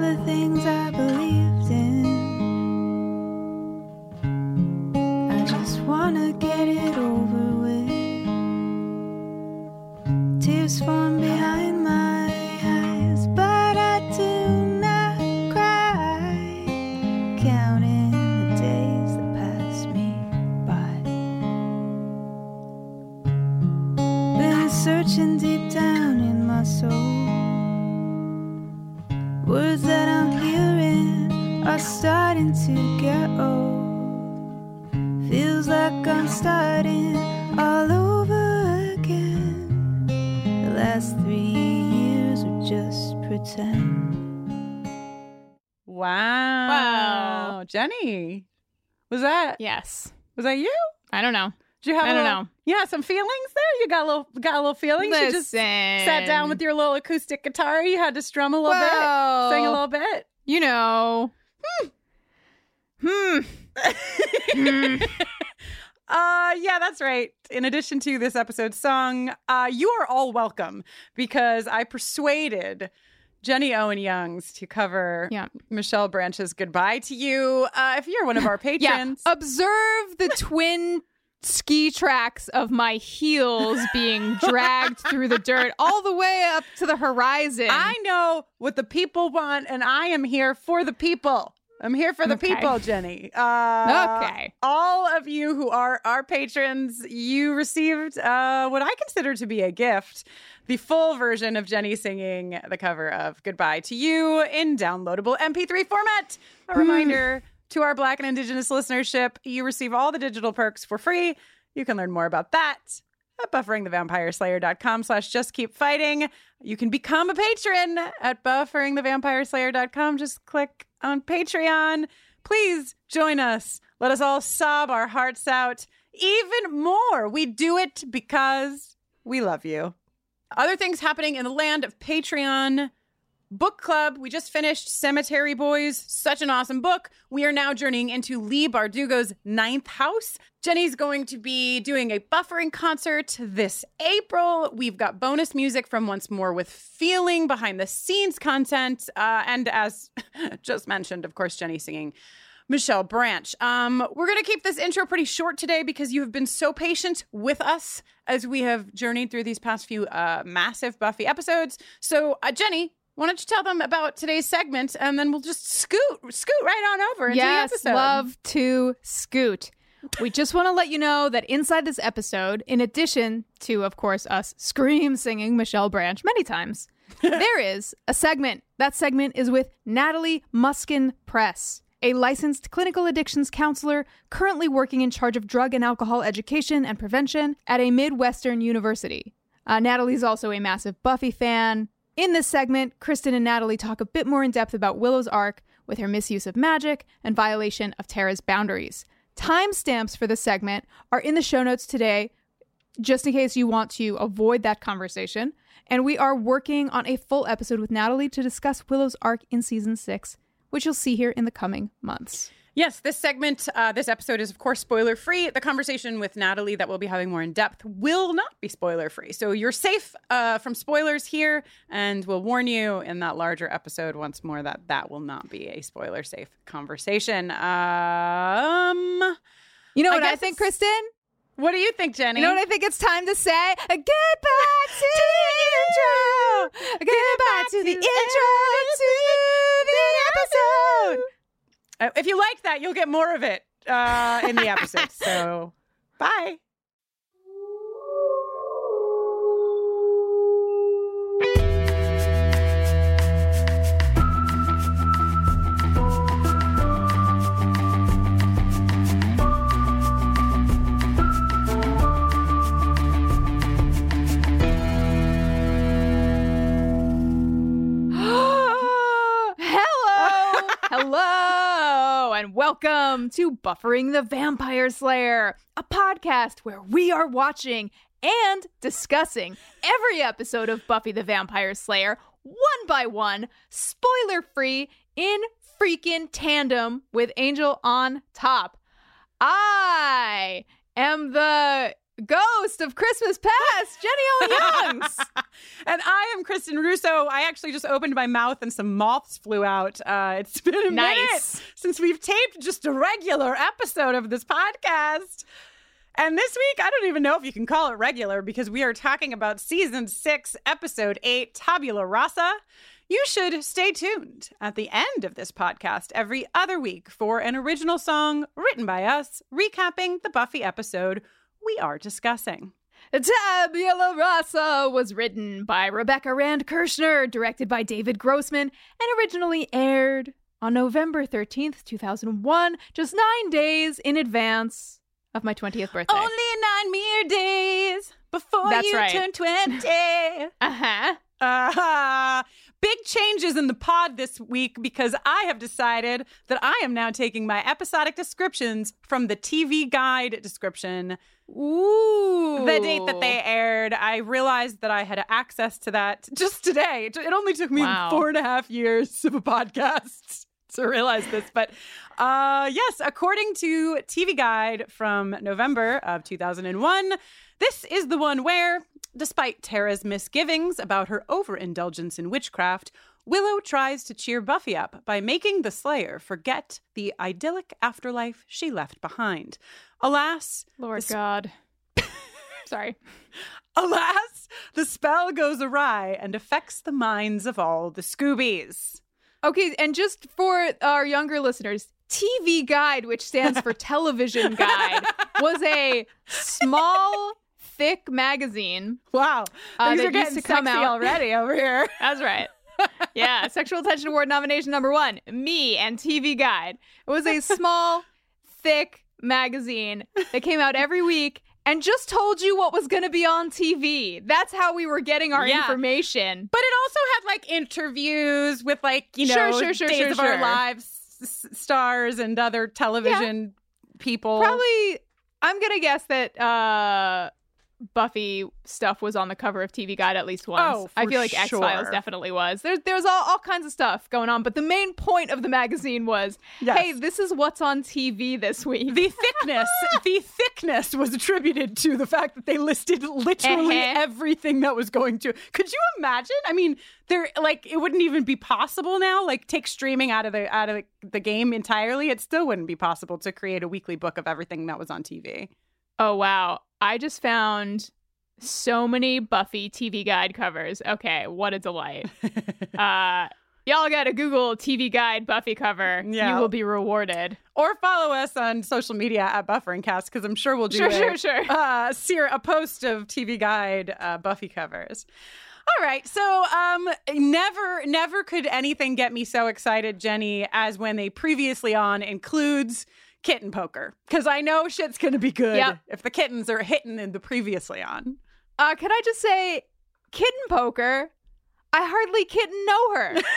The things I Yes. was that you? I don't know. Did you have I don't little- know. Yeah, some feelings there. You got a little got a little feelings. You just sat down with your little acoustic guitar. You had to strum a little bit, sing a little bit. You know. Hmm. Hmm. Uh yeah, that's right. In addition to this episode's song, uh you are all welcome because I persuaded Jenny Owen Youngs to cover Yeah. Michelle Branch's Goodbye to You. Uh if you're one of our Yeah. patrons. Observe the twin ski tracks of my heels being dragged through the dirt all the way up to the horizon. I know what the people want, and I am here for the people. I'm here for the Okay. people, Jenny. Uh, Okay. All of you who are our patrons, you received uh, what I consider to be a gift the full version of Jenny singing the cover of Goodbye to You in downloadable MP3 format. A reminder to our Black and Indigenous listenership you receive all the digital perks for free. You can learn more about that at bufferingthevampireslayer.com slash just keep fighting. You can become a patron at bufferingthevampireslayer.com. Just click on Patreon. Please join us. Let us all sob our hearts out even more. We do it because we love you. Other things happening in the land of Patreon. Book club. We just finished Cemetery Boys. Such an awesome book. We are now journeying into Leigh Bardugo's ninth house. Jenny's going to be doing a buffering concert this April. We've got bonus music from Once More with Feeling, behind the scenes content. Uh, and as just mentioned, of course, Jenny singing Michelle Branch. Um, we're going to keep this intro pretty short today because you have been so patient with us as we have journeyed through these past few uh, massive Buffy episodes. So, uh, Jenny, why don't you tell them about today's segment and then we'll just scoot scoot right on over into yes, the episode. love to scoot. We just want to let you know that inside this episode, in addition to, of course, us scream singing Michelle Branch many times, there is a segment. That segment is with Natalie Muskin Press, a licensed clinical addictions counselor currently working in charge of drug and alcohol education and prevention at a Midwestern university. Uh, Natalie's also a massive Buffy fan. In this segment, Kristin and Natalie talk a bit more in depth about Willow's arc with her misuse of magic and violation of Tara's boundaries. Timestamps for the segment are in the show notes today, just in case you want to avoid that conversation. and we are working on a full episode with Natalie to discuss Willow's arc in season six, which you'll see here in the coming months. Yes, this segment, uh, this episode is, of course, spoiler free. The conversation with Natalie that we'll be having more in depth will not be spoiler free. So you're safe uh, from spoilers here, and we'll warn you in that larger episode once more that that will not be a spoiler safe conversation. Um, You know what I, guess think, Kristin? what do you think, Jenny? You know what I think it's time to say? Goodbye to the intro. Goodbye to the intro to the episode. Uh, if you like that, you'll get more of it uh, in the episode. so, bye. Hello. And welcome to Buffering the Vampire Slayer, a podcast where we are watching and discussing every episode of Buffy the Vampire Slayer one by one, spoiler free, in freaking tandem with Angel on top. I am the ghost of Christmas past, Jenny O. Youngs. And I am Kristin Russo. I actually just opened my mouth and some moths flew out. Uh, it's been a Nice. minute since we've taped just a regular episode of this podcast. And this week, I don't even know if you can call it regular because we are talking about season six, episode eight, Tabula Rasa. You should stay tuned at the end of this podcast every other week for an original song written by us, recapping the Buffy episode we are discussing. Tabula Rasa was written by Rebecca Rand Kirshner, directed by David Grossman, and originally aired on November 13th, 2001, just nine days in advance of my 20th birthday. Only nine mere days before That's you right. turn 20. uh-huh. Uh huh. big changes in the pod this week because I have decided that I am now taking my episodic descriptions from the TV guide description. Ooh. The date that they aired, I realized that I had access to that just today. It only took me Wow. four and a half years of a podcast to realize this. But uh, yes, according to TV Guide from November of 2001, this is the one where, despite Tara's misgivings about her overindulgence in witchcraft, Willow tries to cheer Buffy up by making the Slayer forget the idyllic afterlife she left behind. Alas, Lord the God. Sorry. Alas, the spell goes awry and affects the minds of all the Scoobies. Okay, and just for our younger listeners, TV Guide, which stands for Television Guide, was a small, thick magazine. Wow, Uh, that are getting to come sexy out- already over here. That's right. Yeah, Sexual Attention Award nomination number one, me and TV Guide. It was a small, thick magazine that came out every week and just told you what was going to be on TV. That's how we were getting our Yeah. information. But it also had like interviews with like you know Sure, sure, sure, Days of Our. Lives s- stars and other television people. Probably, I'm going to guess that uh, Buffy stuff was on the cover of TV Guide at least once. Oh, I feel like X Files definitely was. There's there's all, all kinds of stuff going on, but the main point of the magazine was, Yes. hey, this is what's on TV this week. The thickness, the thickness was attributed to the fact that they listed literally Uh-huh. everything that was going to. Could you imagine? I mean, there like it wouldn't even be possible now. Like take streaming out of the out of the game entirely. It still wouldn't be possible to create a weekly book of everything that was on TV. Oh wow. I just found so many Buffy TV guide covers. Okay, what a delight. uh y'all gotta Google TV guide Buffy cover. Yeah. You will be rewarded. Or follow us on social media at Buffering Cast because I'm sure we'll do Sure, a, sure, sure. Uh, ser- a post of TV Guide uh, Buffy covers. All right, so um, never, never could anything get me so excited, Jenny, as when they previously on includes kitten poker because I know shit's gonna be good Yep. if the kittens are hitting in the previously on. Uh can I just say kitten poker? I hardly kitten know her.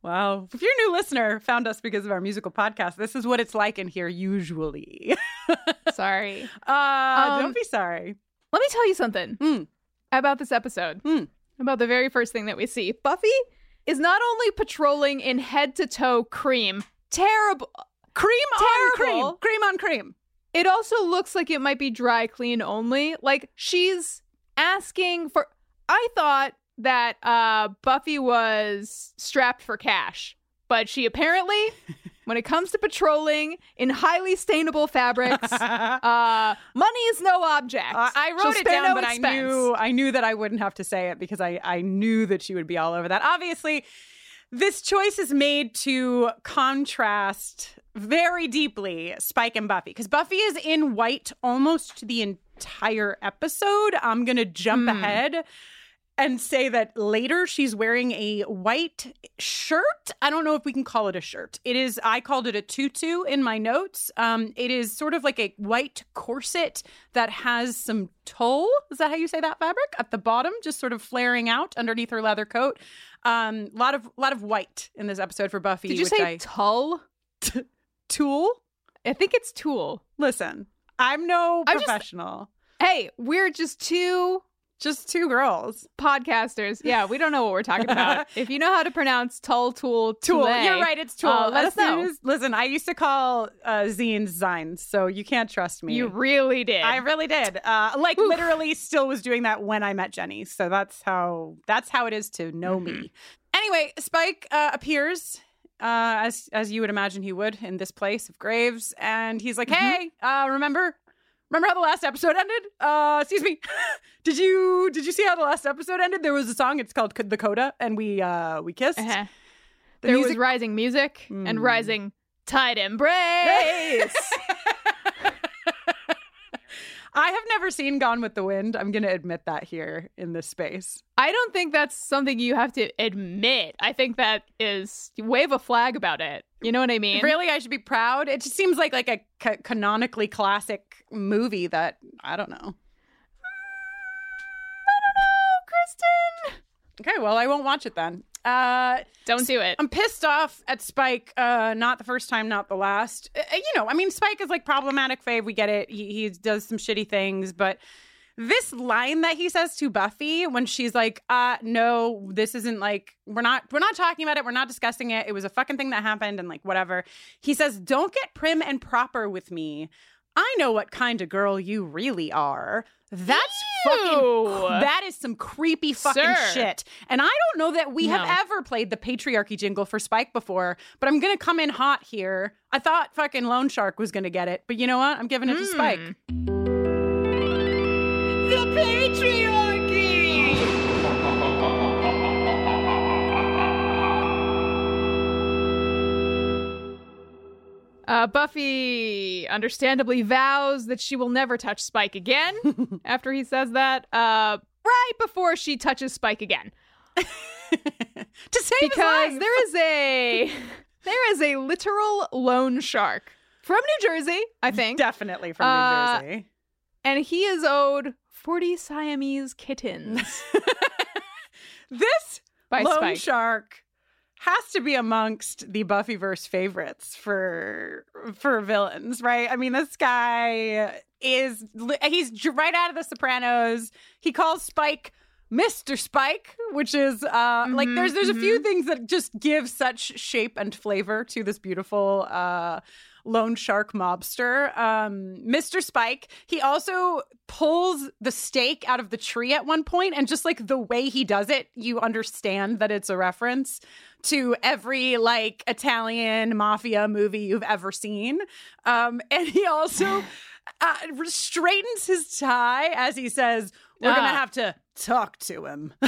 Wow, if you're a new listener, found us because of our musical podcast, this is what it's like in here usually. Sorry. uh, Um, don't be sorry. Let me tell you something Mm. about this episode. Mm. About the very first thing that we see. Buffy is not only patrolling in head to toe cream, terrible. Cream on cream. Cream on cream. It also looks like it might be dry clean only. Like she's asking for. I thought that uh, Buffy was strapped for cash, but she apparently, when it comes to patrolling in highly stainable fabrics, uh, money is no object. Uh, I She'll wrote it down, no but I knew I knew that I wouldn't have to say it because I I knew that she would be all over that. Obviously, this choice is made to contrast very deeply Spike and Buffy because Buffy is in white almost the entire episode. I'm gonna jump Hmm. ahead and say that later she's wearing a white shirt. I don't know if we can call it a shirt. It is, I called it a tutu in my notes. Um, it is sort of like a white corset that has some tulle. Is that how you say that fabric? At the bottom, just sort of flaring out underneath her leather coat. Um, lot of lot of white in this episode for Buffy. Did you say I, tulle? tulle? I think it's tool. Listen, I'm no I just- professional. Hey, we're just two just two girls. podcasters. Yeah, we don't know what we're talking about. if you know how to pronounce tull, tool, Tool. Tule, You're right. It's Tool. uh, let us know. as- listen, I used to call uh, zines Zines, so you can't trust me. You really did. I really did. Uh, like Oof. literally, still was doing that when I met Jenny. So that's how that's how it is to know Mm-hmm. me. Anyway, Spike uh, appears. Uh, as as you would imagine he would in this place of graves, and he's like, Mm-hmm. "Hey, uh, remember, remember how the last episode ended? Uh, excuse me, did you did you see how the last episode ended? There was a song. It's called the Coda, and we uh we kissed. Uh-huh. The there music- was rising music and Mm. rising tight embrace. I have never seen Gone with the Wind. I'm going to admit that here in this space. I don't think that's something you have to admit. I think that is wave a flag about it. You know what I mean? Really, I should be proud. It just seems like like a ca- canonically classic movie that I don't know. Mm, I don't know. Kristin. Okay, well, I won't watch it then. Uh, Don't do it. I'm pissed off at Spike. Uh, not the first time, not the last. Uh, you know, I mean, Spike is like problematic. Fave, we get it. He, he does some shitty things, but this line that he says to Buffy when she's like, "Uh, no, this isn't like we're not we're not talking about it. We're not discussing it. It was a fucking thing that happened, and like whatever." He says, "Don't get prim and proper with me. I know what kind of girl you really are." That's fucking that is some creepy fucking Sir. shit. And I don't know that we No. have ever played the patriarchy jingle for Spike before, but I'm gonna come in hot here. I thought fucking Loan Shark was gonna get it, but you know what? I'm giving it to Spike. Hmm. The patriarchy. Uh, Buffy understandably vows that she will never touch Spike again after he says that. Uh, right before she touches Spike again, to save his because life. there is a there is a literal loan shark from New Jersey, I think, definitely from Uh, New Jersey. and he is owed forty Siamese kittens This by Lone Spike. Shark has to be amongst the Buffyverse favorites for for villains, right? I mean, this guy is he's right out of The Sopranos. He calls Spike Mr. Spike, which is uh like Mhm, there's there's a few things that just give such shape and flavor to this beautiful uh loan shark mobster. Um Mr. Spike, he also pulls the stake out of the tree at one point and just like the way he does it, you understand that it's a reference to every like Italian mafia movie you've ever seen. Um and he also uh, straightens his tie as he says, "We're gonna Ah. have to talk to him."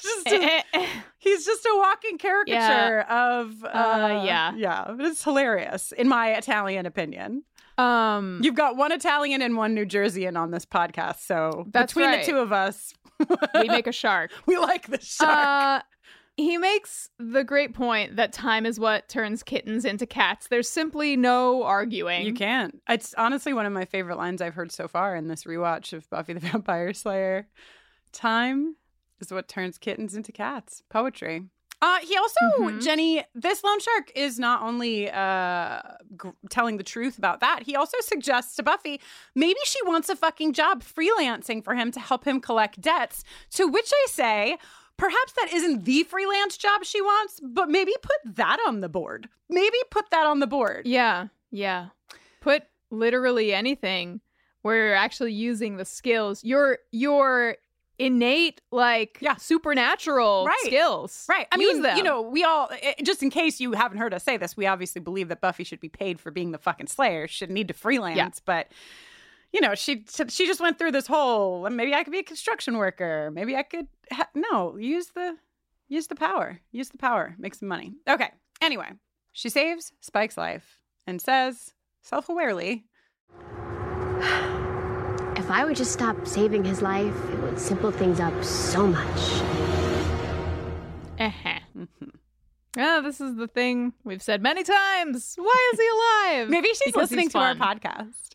just a- he's just a walking caricature of uh, Uh, yeah. yeah. It's hilarious in my Italian opinion. um, You've got one Italian and one New Jerseyan on this podcast, so between right. the two of us, we make a shark. we like the shark. Uh, he makes the great point that time is what turns kittens into cats. There's simply no arguing. You can't. It's honestly one of my favorite lines I've heard so far in this rewatch of Buffy the Vampire Slayer. Time is what turns kittens into cats. Poetry. Uh, he also, Mhm. Jenny, this loan shark is not only uh, g- telling the truth about that, he also suggests to Buffy maybe she wants a fucking job freelancing for him to help him collect debts. To which I say, perhaps that isn't the freelance job she wants, but maybe put that on the board. Maybe put that on the board. Yeah, yeah. Put literally anything where you're actually using the skills, your your innate like Yeah. supernatural Right. skills. Right. I Use mean, them. you know, we all, eh, just in case you haven't heard us say this, we obviously believe that Buffy should be paid for being the fucking Slayer. Shouldn't need to freelance. But, you know, she she just went through this whole, maybe I could be a construction worker. Maybe I could, ha- no, use the, use the power. Use the power. Make some money. Okay. Anyway, she saves Spike's life and says, self awarely, If I would just stop saving his life, it would simple things up so much. Uh-huh. Mm-hmm. Yeah, this is the thing we've said many times. Why is he alive? maybe she's Because listening to our podcast.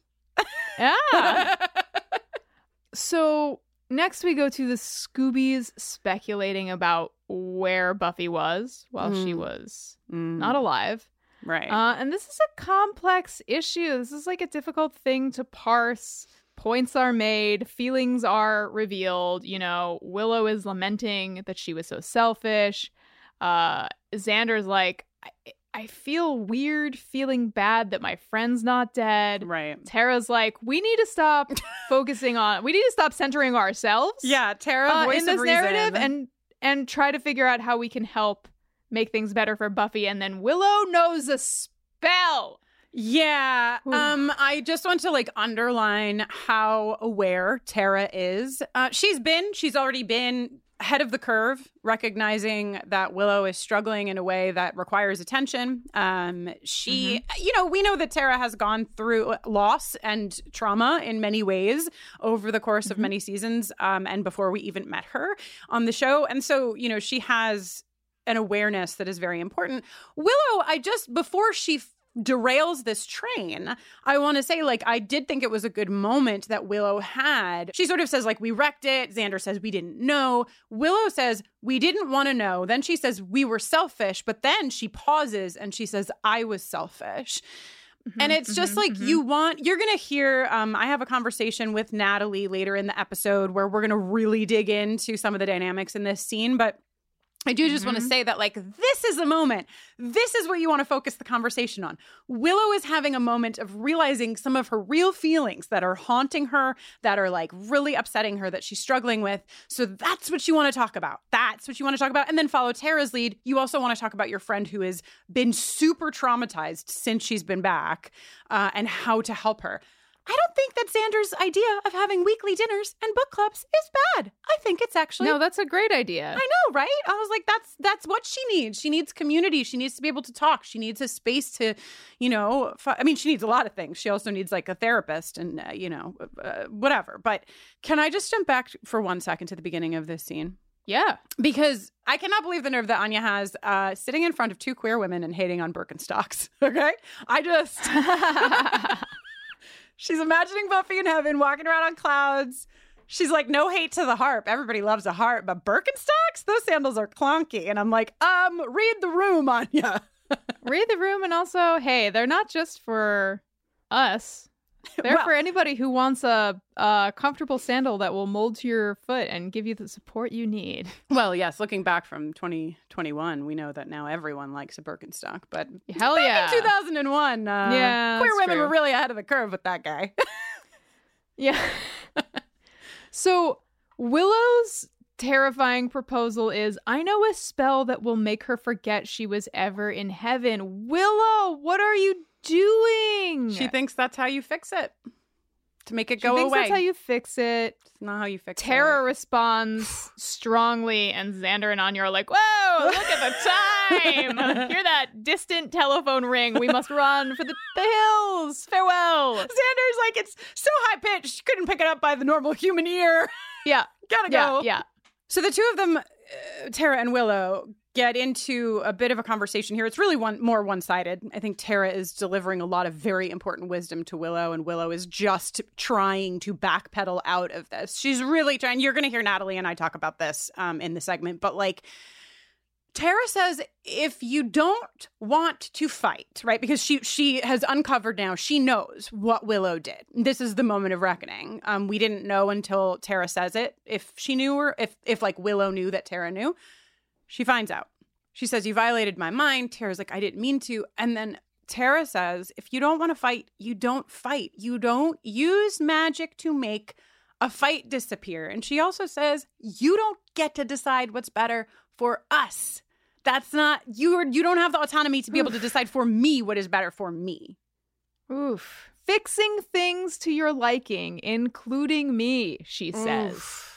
Yeah. so next we go to the Scoobies speculating about where Buffy was while she Mm. was Mm, not alive. right. Uh, and this is a complex issue. This is like a difficult thing to parse. Points are made, feelings are revealed. You know, Willow is lamenting that she was so selfish. Uh, Xander's like, I, feel weird feeling bad that my friend's not dead. right. Tara's like, we need to stop focusing on, we need to stop centering ourselves Yeah, Tara, uh, voice in of this reason. narrative and and try to figure out how we can help make things better for Buffy. And then Willow knows a spell. Yeah. Oof. Um, I just want to like underline how aware Tara is. Uh, she's been, she's already been ahead of the curve, recognizing that Willow is struggling in a way that requires attention. Um, she, you know, we know that Tara has gone through loss and trauma in many ways over the course of many seasons, um, and before we even met her on the show. And so, you know, she has an awareness that is very important. Willow, I just before she derails this train, I want to say like I did think it was a good moment that Willow had. She sort of says like we wrecked it. Xander says we didn't know. Willow says we didn't want to know. Then she says we were selfish, but then she pauses and she says I was selfish. Mm-hmm, and it's just mm-hmm, like mm-hmm. you want, you're going to hear. Um, I have a conversation with Natalie later in the episode where we're going to really dig into some of the dynamics in this scene. But I do just want to say that, like, this is a moment. This is what you want to focus the conversation on. Willow is having a moment of realizing some of her real feelings that are haunting her, that are like really upsetting her, that she's struggling with. So that's what you want to talk about. That's what you want to talk about. And then follow Tara's lead. You also want to talk about your friend who has been super traumatized since she's been back uh, and how to help her. I don't think that Xander's idea of having weekly dinners and book clubs is bad. I think it's actually No, that's a great idea. I know, right? I was like, that's that's what she needs. She needs community. She needs to be able to talk. She needs a space to, you know. F- I mean, she needs a lot of things. She also needs like a therapist and uh, you know, uh, whatever. But can I just jump back for one second to the beginning of this scene? yeah. Because I cannot believe the nerve that Anya has uh, sitting in front of two queer women and hating on Birkenstocks. Okay, I just. She's imagining Buffy in heaven walking around on clouds. She's like, no hate to the harp. Everybody loves a harp, but Birkenstocks, those sandals are clunky. And I'm like, um, read the room, Anya. Read the room and also, hey, they're not just for us. They're Well- for anybody who wants a, a comfortable sandal that will mold to your foot and give you the support you need. Well, yes, looking back from 2021, we know that now everyone likes a Birkenstock. But Hell yeah. in 2001, uh, Yeah, queer women true. were really ahead of the curve with that guy. Yeah. so Willow's terrifying proposal is I know a spell that will make her forget she was ever in heaven. Willow, what are you doing? she thinks that's how you fix it to make it She go thinks away. that's how you fix it. it's not how you fix Tara it. responds strongly, and Xander and Anya are like, Whoa, look at the time. Hear that distant telephone ring. We must run for the, the hills. Farewell. Xander's like, it's so high pitched, she couldn't pick it up by the normal human ear. Yeah. Gotta Yeah. go. Yeah. So the two of them, uh, Tara and Willow, get into a bit of a conversation here. It's really one more one sided. I think Tara is delivering a lot of very important wisdom to Willow, and Willow is just trying to backpedal out of this. She's really trying. You're going to hear Natalie and I talk about this um, in the segment, but like. Tara says if you don't want to fight, right? Because she she has uncovered now, she knows what Willow did. This is the moment of reckoning. Um, we didn't know until Tara says it if she knew or if if like Willow knew that Tara knew. She finds out. She says, You violated my mind. Tara's like, I didn't mean to. And then Tara says, If you don't want to fight, you don't fight. You don't use magic to make a fight disappear. And she also says, You don't get to decide what's better for us. That's not you are you don't have the autonomy to be able to decide for me what is better for me. Oof. Fixing things to your liking, including me, she says. Oof.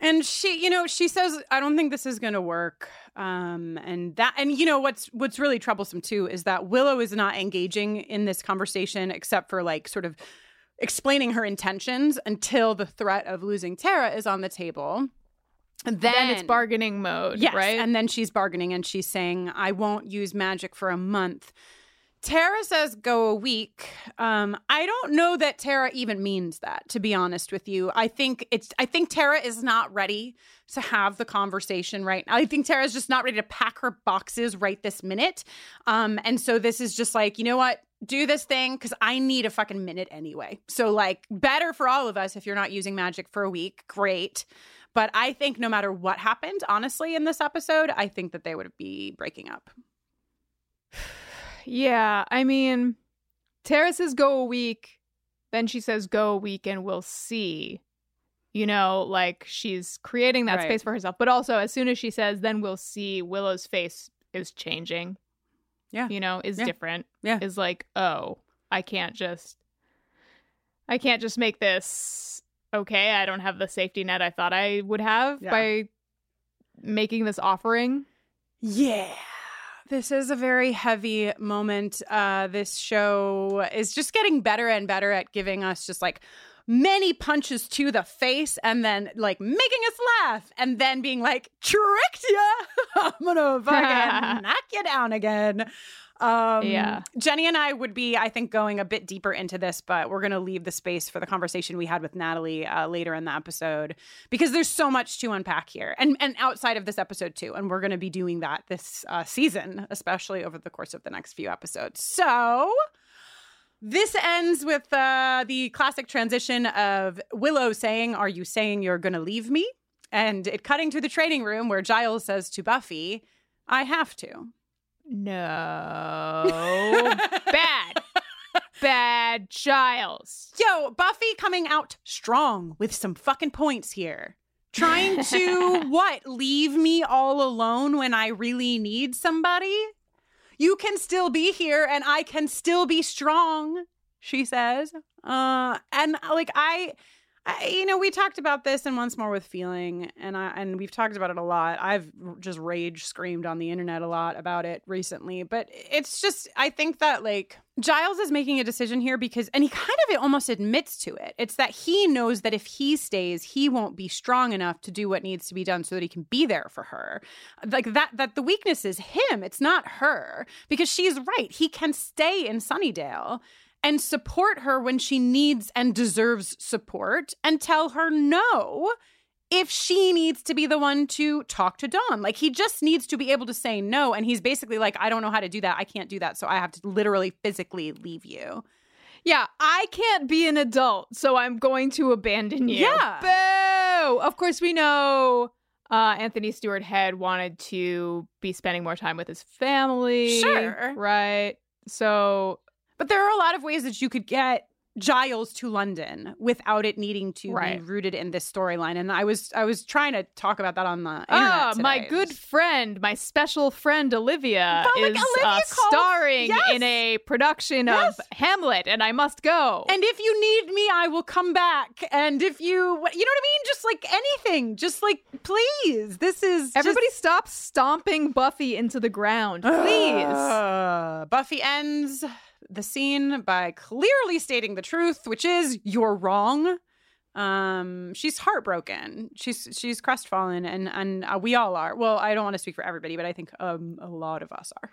And she, you know, she says, "I don't think this is going to work." Um, and that, and you know, what's what's really troublesome too is that Willow is not engaging in this conversation except for like sort of explaining her intentions until the threat of losing Tara is on the table. And then, Then it's bargaining mode, Yes, right? And then she's bargaining and she's saying, I won't use magic for a month. Tara says go a week. Um, I don't know that Tara even means that, to be honest with you. I think it's I think Tara is not ready to have the conversation right now. I think Tara's just not ready to pack her boxes right this minute. Um, and so this is just like, you know what? Do this thing because I need a fucking minute anyway. So, like, better for all of us if you're not using magic for a week. Great. But I think no matter what happened, honestly, in this episode, I think that they would be breaking up. Yeah, I mean, Tara says go a week, then she says go a week and we'll see. You know, like she's creating that Right. space for herself. But also, as soon as she says, then we'll see, Willow's face is changing. Yeah. You know, is Yeah. different. Yeah. Is like, oh, I can't just, I can't just make this okay. I don't have the safety net I thought I would have Yeah. by making this offering. Yeah. This is a very heavy moment. Uh, this show is just getting better and better at giving us just like many punches to the face and then like making us laugh and then being like, tricked ya. I'm gonna fucking knock you down again. Um, Yeah. Jenny and I would be, I think, going a bit deeper into this, but we're going to leave the space for the conversation we had with Natalie uh, later in the episode because there's so much to unpack here, and and outside of this episode too. And we're going to be doing that this uh, season, especially over the course of the next few episodes. So. This ends with uh, the classic transition of Willow saying, Are you saying you're going to leave me? And it cutting to the training room where Giles says to Buffy, I have to. No. Bad. Bad Giles. Yo, Buffy coming out strong with some fucking points here. Trying to what? Leave me all alone when I really need somebody? You can still be here and I can still be strong, she says. Uh and like I You know, we talked about this and once more with feeling, and I and we've talked about it a lot. I've just rage screamed on the internet a lot about it recently, but it's just I think that like Giles is making a decision here because, and he kind of almost admits to it. It's that he knows that if he stays, he won't be strong enough to do what needs to be done so that he can be there for her. Like that, that the weakness is him. It's not her because she's right. He can stay in Sunnydale and support her when she needs and deserves support and tell her no if she needs to be the one to talk to Dawn. Like he just needs to be able to say no. And he's basically like, I don't know how to do that. I can't do that. So I have to literally physically leave you. Yeah, I can't be an adult, so I'm going to abandon you. Yeah. Boo! Of course, we know uh, Anthony Stewart Head wanted to be spending more time with his family. Sure. Right. So, But there are a lot of ways that you could get Giles to London without it needing to Right. be rooted in this storyline. And I was I was trying to talk about that on the internet. ah, my good friend, my special friend Olivia But, like, is Olivia uh, called- starring Yes. in a production Yes. of Hamlet, and I must go. And if you need me, I will come back. And if you, you know what I mean? Just like anything, just like please. This is Everybody just- stop stomping Buffy into the ground, please. Uh, Buffy ends the scene by clearly stating the truth, which is you're wrong. Um, she's heartbroken. She's she's crestfallen, and and uh, we all are. Well, I don't want to speak for everybody, but I think um a lot of us are.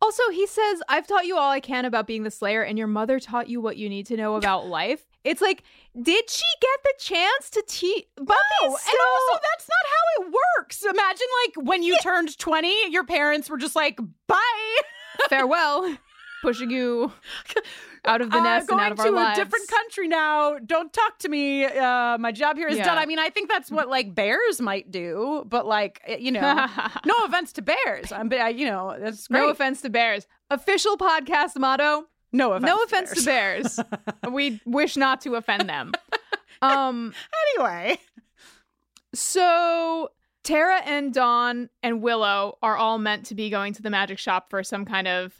Also, he says, I've taught you all I can about being the Slayer, and your mother taught you what you need to know about life. It's like, did she get the chance to teach? Buffy No, is and also that's not how it works. imagine like when you turned 20, your parents were just like, bye. Farewell. Pushing you out of the Uh, nest going and out of our to a different country now. Don't talk to me. Uh, my job here is Yeah. done. I mean, I think that's what like bears might do, but like eh, you know, no offense to bears. I'm, uh, you know, that's great. No offense to bears. Official podcast motto. No offense. no offense to bears. we wish not to offend them. Um Anyway, so Tara and Dawn and Willow are all meant to be going to the magic shop for some kind of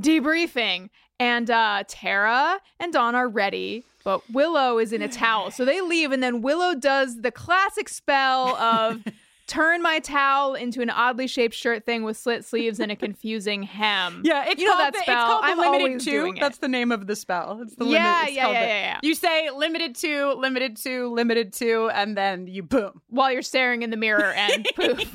debriefing. And uh Tara and Dawn are ready, but Willow is in a towel. So they leave and then Willow does the classic spell of turn my towel into an oddly shaped shirt thing with slit sleeves and a confusing hem. yeah, it's you know called that the, spell. It's called I'm limited to. That's the name of the spell. It's the Yeah, limit. yeah, yeah, yeah, yeah. You say limited to, limited to, limited to, and then you boom. while you're staring in the mirror and poof.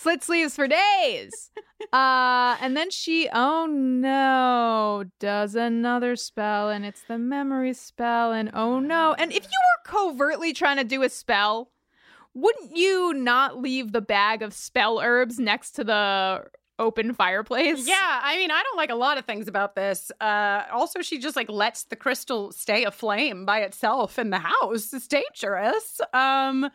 Slit sleeves for days. Uh and then she oh no, does another spell and it's the memory spell and oh no. And if you were covertly trying to do a spell, wouldn't you not leave the bag of spell herbs next to the open fireplace? Yeah, I mean, I don't like a lot of things about this. Uh, also, she just like lets the crystal stay aflame by itself in the house. It's dangerous. Um,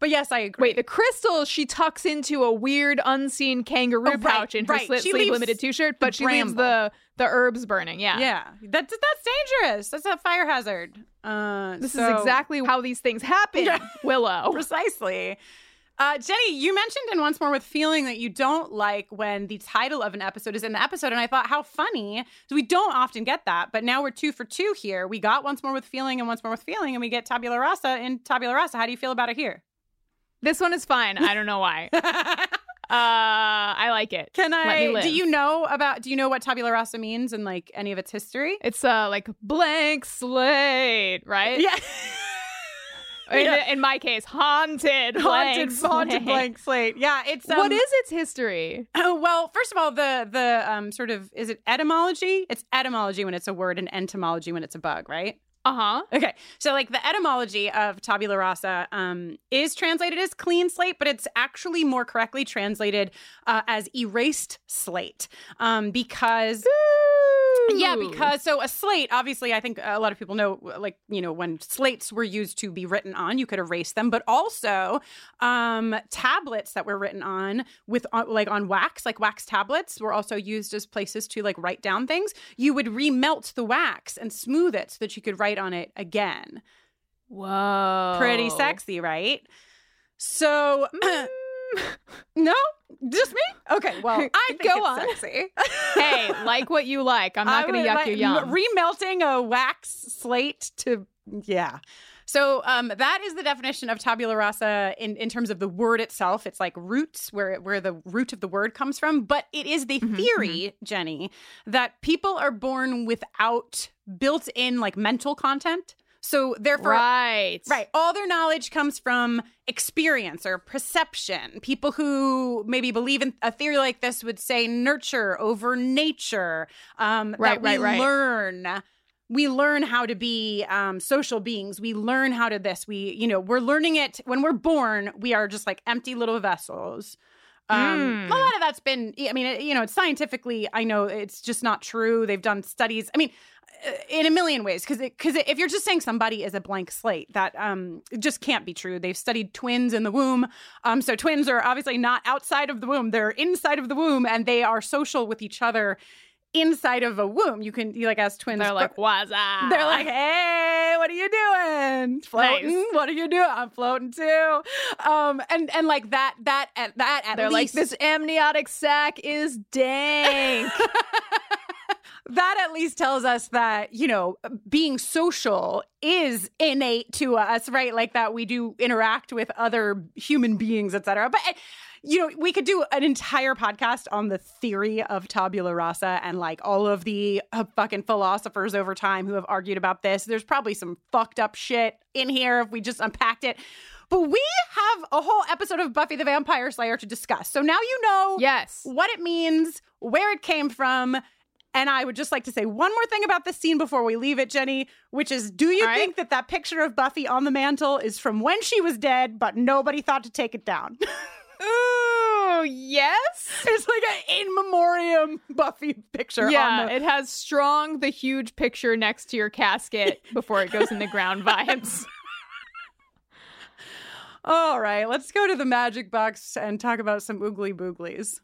but yes, I agree. Wait, the crystal she tucks into a weird unseen kangaroo Oh, right, pouch in her right. slit She sleeve limited t-shirt, but she leaves the the herbs burning. Yeah. yeah, that's that's dangerous. That's a fire hazard. Uh, This so- is exactly how these things happen, Yeah. Willow. precisely. Uh, Jenny, you mentioned in Once More with Feeling that you don't like when the title of an episode is in the episode. And I thought, how funny. So we don't often get that. But now we're two for two here. We got Once More with Feeling and Once More with Feeling, and we get Tabula Rasa in Tabula Rasa. How do you feel about it here? This one is fine. I don't know why. Uh, I like it. Can I? Do you know about? Do you know what tabula rasa means and like any of its history? It's uh like blank slate, right? Yeah, In, Yeah. in my case, haunted blank haunted, haunted slate. blank slate. Yeah, it's um, what is its history? Oh, well, first of all, the the um sort of is it etymology? It's etymology when it's a word, and entomology when it's a bug, right? Uh huh. Okay, so like the etymology of tabula rasa um, is translated as clean slate, but it's actually more correctly translated uh, as erased slate um, because. Yeah, because so a slate, obviously, I think a lot of people know, like, you know, when slates were used to be written on, you could erase them, but also um, tablets that were written on with, uh, like, on wax, like wax tablets were also used as places to, like, write down things. You would remelt the wax and smooth it so that you could write on it again. Whoa. Pretty sexy, right? So, no, just me. Okay, well, I Go on. sexy. hey, like what you like. I'm not going to yuck like- your yum. Remelting a wax slate to yeah. So um, that is the definition of tabula rasa in, in terms of the word itself. It's like roots, where where the root of the word comes from. But it is the Mm-hmm, theory, Jenny, that people are born without built-in like mental content. So therefore, right. Right. All their knowledge comes from experience or perception. People who maybe believe in a theory like this would say nurture over nature. Um, Right, that we right, right. learn. We learn how to be um, social beings. We learn how to this. We, you know, we're learning it when we're born. We are just like empty little vessels. Um, Mm. A lot of that's been, I mean, you know, it's scientifically, I know it's just not true. They've done studies. I mean, in a million ways because because if you're just saying somebody is a blank slate that um just can't be true they've studied twins in the womb um so twins are obviously not outside of the womb they're inside of the womb and they are social with each other inside of a womb you can you like as twins They're like, what's up? they're like, hey, what are you doing? Floating? Nice. What are you doing? I'm floating too. Um, and and like that that at that at They're like, this amniotic sac is dank. that at least tells us that you know being social is innate to us right like that we do interact with other human beings etc but you know we could do an entire podcast on the theory of tabula rasa and like all of the uh, fucking philosophers over time who have argued about this there's probably some fucked up shit in here if we just unpacked it but we have a whole episode of Buffy the Vampire Slayer to discuss. So now you know yes. what it means, where it came from. And I would just like to say one more thing about this scene before we leave it, Jenny, which is do you All right. think that that picture of Buffy on the mantle is from when she was dead, but nobody thought to take it down? So yes. It's like an in memoriam Buffy picture. Yeah, on the- it has strong the huge picture next to your casket before it goes in the ground vibes. All right, let's go to the magic box and talk about some oogly booglies.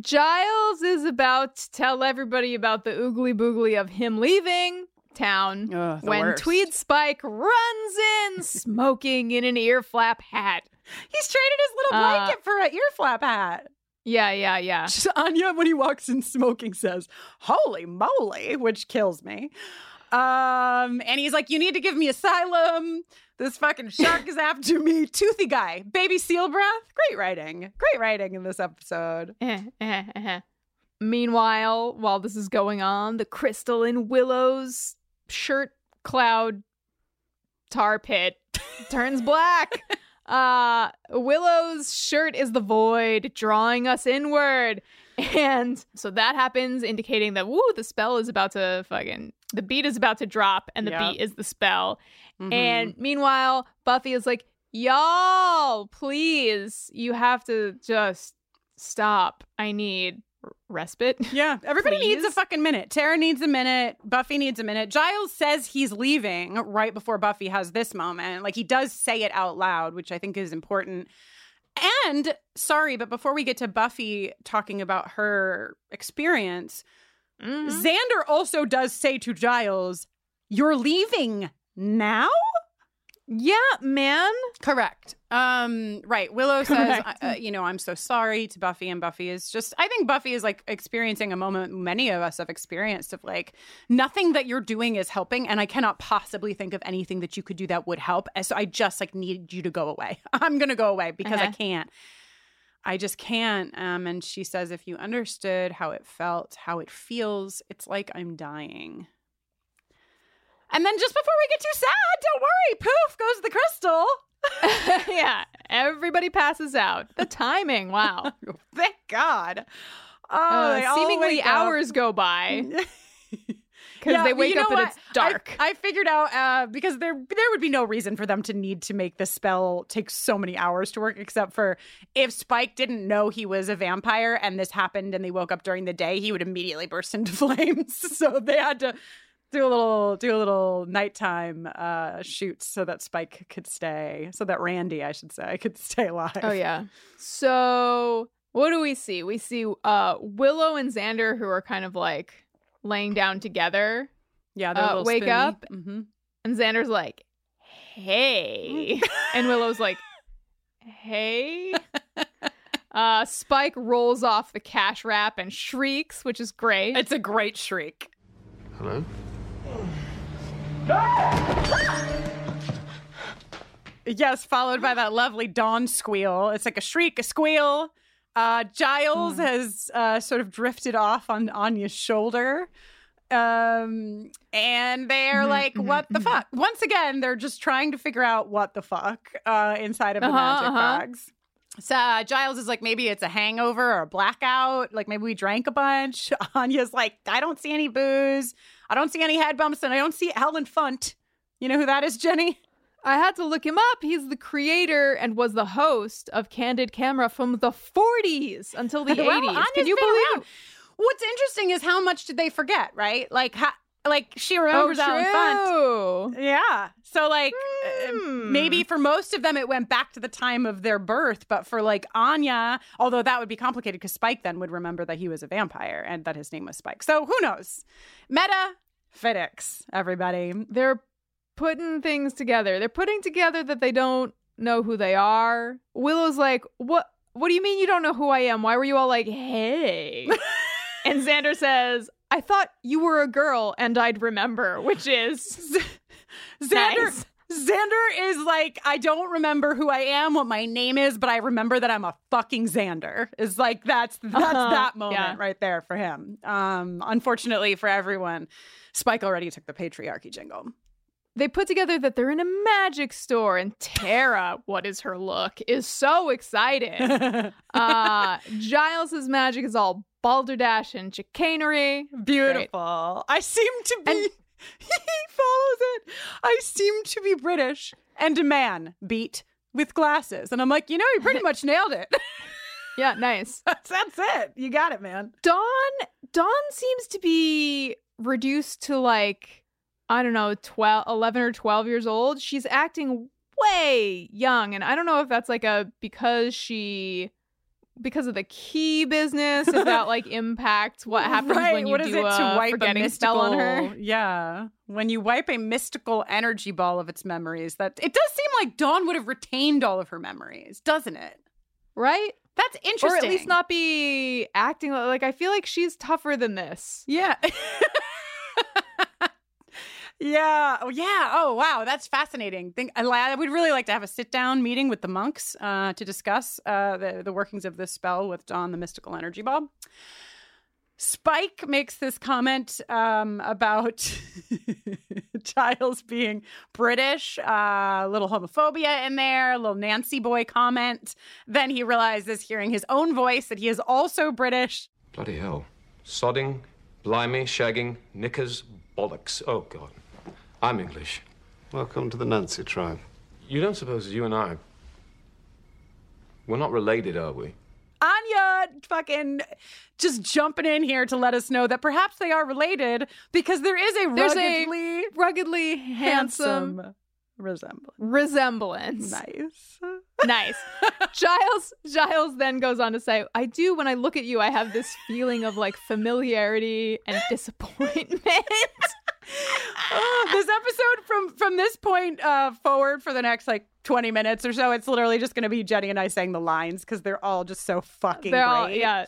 Giles is about to tell everybody about the oogly boogly of him leaving town Ugh, when worst. Tweed Spike runs in smoking in an ear flap hat. He's traded his little Uh, blanket for an ear flap hat. Yeah, yeah, yeah. Anya, when he walks in smoking, says, Holy moly, which kills me. Um, and he's like, You need to give me asylum. This fucking shark is after me. Toothy guy, baby seal breath. Great writing. Great writing in this episode. Eh, eh, eh. Meanwhile, while this is going on, the crystal in Willow's shirt cloud tar pit turns black. Uh, Willow's shirt is the void, drawing us inward. And so that happens, indicating that, woo, the spell is about to fucking, the beat is about to drop, and the Yep. beat is the spell. Mhm. And meanwhile, Buffy is like, y'all, please, you have to just stop. I need respite. Yeah, everybody needs a fucking minute. Tara needs a minute. Buffy needs a minute. Giles says he's leaving right before Buffy has this moment. Like he does say it out loud, which I think is important. And sorry, but before we get to Buffy talking about her experience, Mhm. Xander also does say to Giles, You're leaving now? Yeah, man. Correct. Um, right. Willow says, uh, you know, I'm so sorry to Buffy, and Buffy is just, I think Buffy is like experiencing a moment many of us have experienced of like, nothing that you're doing is helping, and I cannot possibly think of anything that you could do that would help. So I just like need you to go away. I'm going to go away because I Uh-huh. can't. I just can't. Um, and she says, if you understood how it felt, how it feels, it's like I'm dying. And then just before we get too sad, don't worry, poof goes the crystal. yeah, everybody passes out. The timing, wow. Thank God. Oh, Uh, seemingly wake up. hours go by because Yeah, they wake you know up and what? it's dark. I, I figured out uh, because there there would be no reason for them to need to make the spell take so many hours to work, except for if Spike didn't know he was a vampire and this happened and they woke up during the day, he would immediately burst into flames. so they had to do a little do a little nighttime uh, shoots so that Spike could stay, so that Randy, I should say, could stay alive. oh yeah. So what do we see? We see uh Willow and Xander who are kind of like laying down together, yeah. they're Uh, wake spoony. up. Mhm. and Xander's like, "Hey," and Willow's like, "Hey." Uh, Spike rolls off the cash wrap and shrieks, which is great. It's a great shriek. Hello? Yes, followed by that lovely dawn squeal. It's like a shriek, a squeal. Uh, Giles has uh, sort of drifted off on Anya's shoulder. Um, and they're like, what the fuck? Once again, they're just trying to figure out what the fuck uh, inside of the Uh-huh, magic uh-huh. bags. So uh, Giles is like, maybe it's a hangover or a blackout. Like maybe we drank a bunch. Anya's like, I don't see any booze. I don't see any head bumps, and I don't see Allen Funt. You know who that is, Jenny? I had to look him up. He's the creator and was the host of Candid Camera from the 40s until the Well, 80s. Can you believe around. What's interesting is how much did they forget, right? Like, how, like she remembers oh, Allen Funt. Yeah. So like Hmm. maybe for most of them it went back to the time of their birth, but for like Anya, although that would be complicated because Spike then would remember that he was a vampire and that his name was Spike. So who knows? Meta FedEx, everybody. They're putting things together. They're putting together that they don't know who they are. Willow's like, "What what do you mean you don't know who I am? Why were you all like, "Hey?" and Xander says, "I thought you were a girl and I'd remember," which is Xander Nice. Xander is like, I don't remember who I am, what my name is, but I remember that I'm a fucking Xander. Is like that's that's Uh-huh. that moment Yeah. right there for him. Um, unfortunately for everyone, Spike already took the patriarchy jingle. They put together that they're in a magic store and Tara, what is her look, is so excited. uh Giles's magic is all balderdash and chicanery. Beautiful. I seem to be. And- he follows it. I seem to be British and a man beat with glasses, and I'm like, you know, you pretty much nailed it. Yeah, nice. That's, that's it. You got it, man. Dawn Dawn seems to be reduced to like I don't know, 12 11 or 12 years old. She's acting way young and I don't know if that's like a because she because of the key business if that like impacts what happens right. when you what do is it a to wipe a forgetting mystical spell on her. Yeah, when you wipe a mystical energy ball of its memories, that it does seem like Dawn would have retained all of her memories, doesn't it? Right? That's interesting. Or at least not be acting li- like I feel like she's tougher than this. Yeah. yeah. Oh, yeah. Oh, wow. That's fascinating. Think I, would really like to have a sit down meeting with the monks uh, to discuss uh, the the workings of this spell with Dawn, the mystical energy ball. Spike makes this comment um, about Giles being British, uh, a little homophobia in there, a little Nancy boy comment. Then he realizes, hearing his own voice, that he is also British. Bloody hell. Sodding, blimey, shagging, knickers, bollocks. Oh, God. I'm English. Welcome to the Nancy tribe. You don't suppose you and I. We're not related, are we? Anya fucking just jumping in here to let us know that perhaps they are related because there is a There's ruggedly a ruggedly handsome, handsome resemblance. resemblance. Nice. nice. Giles Giles then goes on to say, I do when I look at you, I have this feeling of like familiarity and disappointment. Oh, this episode from from this point uh, forward for the next like 20 minutes or so, it's literally just going to be Jenny and I saying the lines because they're all just so fucking They're all great. yeah.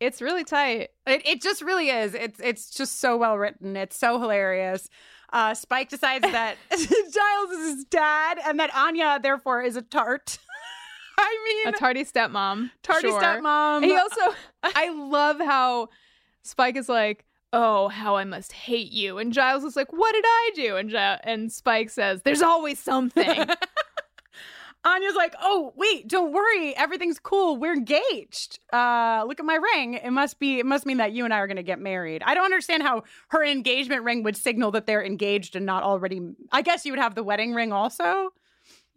It's really tight. It, it just really is. It's it's just so well written. It's so hilarious. Uh, Spike decides that Giles is his dad and that Anya therefore is a tart. I mean, A tardy stepmom. tardy sure. stepmom. He also I love how Spike is like, "Oh, how I must hate you." And Giles is like, "What did I do?" And Gi- and Spike says, "There's always something." Anya's like, "Oh, wait, don't worry. Everything's cool. We're engaged. Uh, look at my ring. It must be. It must mean that you and I are going to get married. I don't understand how her engagement ring would signal that they're engaged and not already. I guess you would have the wedding ring also.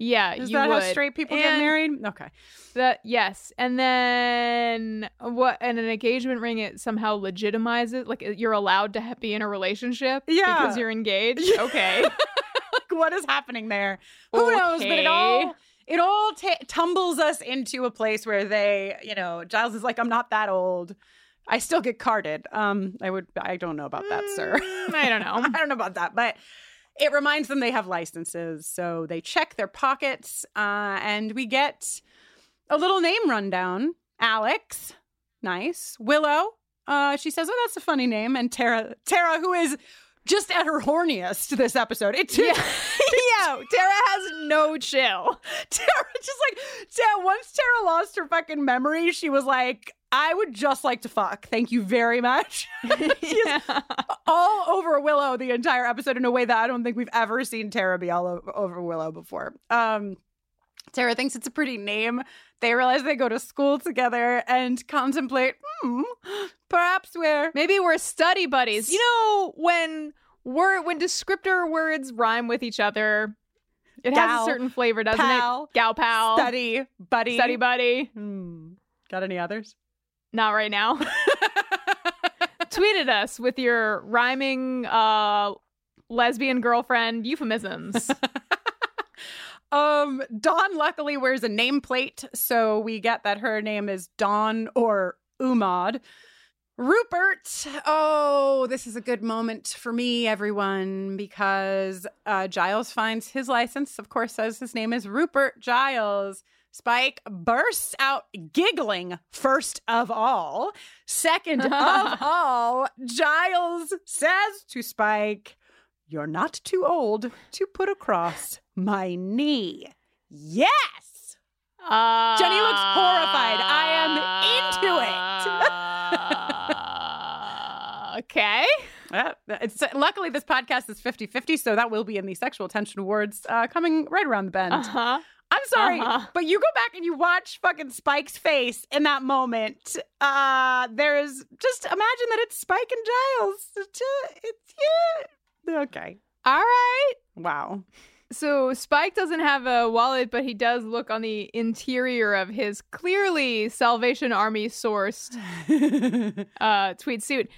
Yeah, Is that would. how straight people get married? Okay. That yes, and then what? And an engagement ring it somehow legitimizes like you're allowed to be in a relationship Yeah. because you're engaged. Okay, like what is happening there? Who knows? But it all it all ta tumbles us into a place where they, you know, Giles is like, I'm not that old. I still get carded. Um, I would. I don't know about that, sir. Mm, I don't know. I don't know about that, but it reminds them they have licenses, so they check their pockets, uh, and we get a little name rundown. Alex, nice. Willow, uh, she says, "Oh, that's a funny name." And Tara, Tara, who is just at her horniest this episode. It yeah, yeah. Tara has no chill. Tara just like Tara, once Tara lost her fucking memory, she was like, I would just like to fuck. Thank you very much. yeah. all over Willow the entire episode in a way that I don't think we've ever seen Tara be all over Willow before. Um Tara thinks it's a pretty name. They realize they go to school together and contemplate, hmm, perhaps we're Maybe we're study buddies. You know when word when descriptor words rhyme with each other, it has a certain flavor, doesn't pal, it? Gal pal, study buddy. study buddy. Hmm. Got any others? Not right now. Tweeted us with your rhyming uh lesbian girlfriend euphemisms. Um, Dawn luckily wears a nameplate, so we get that her name is Dawn or Umad. Rupert, oh, this is a good moment for me, everyone, because uh, Giles finds his license, of course, says his name is Rupert Giles. Spike bursts out giggling, first of all. Second of all, Giles says to Spike, You're not too old to put across my knee. Yes! Uh, Jenny looks horrified. I am into it. okay. Uh, it's, luckily, this podcast is 50 50, so that will be in the Sexual Tension Awards uh, coming right around the bend. Uh huh. I'm sorry, Uh-huh. but you go back and you watch fucking Spike's face in that moment. Uh, there is just imagine that it's Spike and Giles. It's, it's yeah. Okay. All right. Wow. So Spike doesn't have a wallet, but he does look on the interior of his clearly Salvation Army sourced uh, tweed suit,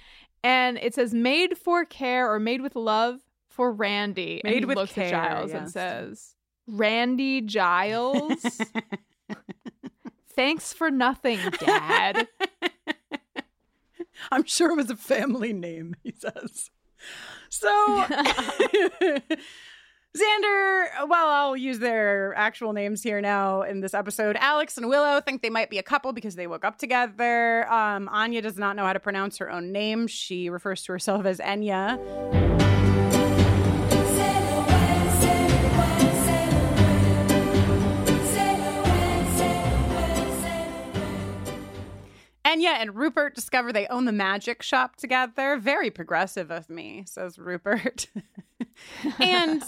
and it says "Made for care" or "Made with love for Randy." and Made he with looks care, at Giles and says, "Randy Giles." Thanks for nothing, Dad. I'm sure it was a family name, he says. So, Xander, well, I'll use their actual names here now in this episode. Alex and Willow think they might be a couple because they woke up together. Um, Anya does not know how to pronounce her own name. She refers to herself as Enya. Enya and Rupert discover they own the magic shop together. Very progressive of me, says Rupert. and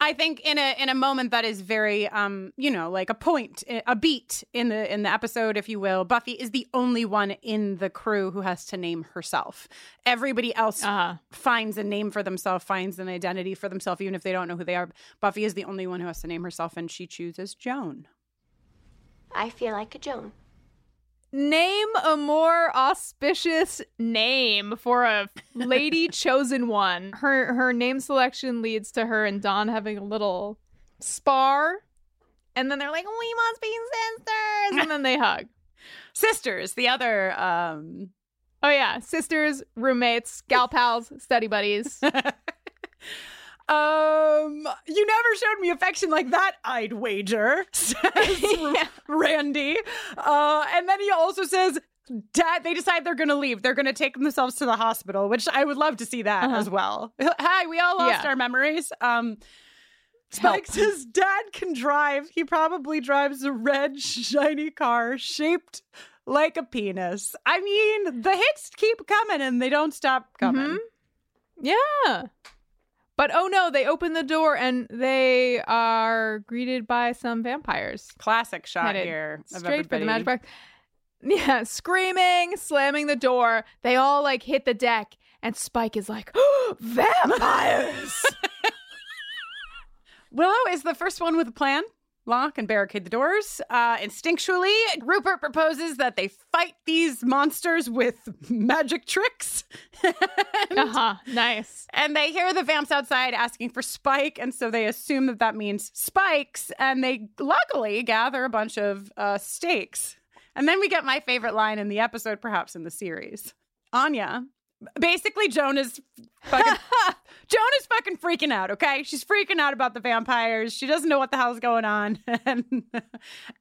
I think in a in a moment that is very um you know like a point a beat in the in the episode if you will Buffy is the only one in the crew who has to name herself everybody else Uh-huh. finds a name for themselves finds an identity for themselves even if they don't know who they are Buffy is the only one who has to name herself and she chooses Joan I feel like a Joan. Name a more auspicious name for a lady chosen one. Her her name selection leads to her and Dawn having a little spar. And then they're like, we must be sisters. And then they hug. sisters the other um Oh yeah. Sisters, roommates, gal pals, study buddies. Um, you never showed me affection like that, I'd wager, says Randy. Uh, and then he also says, Dad, they decide they're going to leave. They're going to take themselves to the hospital, which I would love to see that Uh-huh. as well. Hi, we all lost Yeah. our memories. Um, Spike Help. says dad can drive. He probably drives a red, shiny car shaped like a penis. I mean, the hits keep coming and they don't stop coming. yeah. But oh no, they open the door and they are greeted by some vampires. Classic shot here. of straight for the magic box. Yeah, screaming, slamming the door. They all like hit the deck, and Spike is like, "Vampires!" Willow is the first one with a plan. Lock and barricade the doors. Uh, instinctually, Rupert proposes that they fight these monsters with magic tricks. uh huh. Nice. And they hear the vamps outside asking for Spike, and so they assume that that means spikes. And they luckily gather a bunch of uh, stakes. And then we get my favorite line in the episode, perhaps in the series. Anya, basically, Joan is fucking. Joan is fucking freaking out. Okay, she's freaking out about the vampires. She doesn't know what the hell's going on. and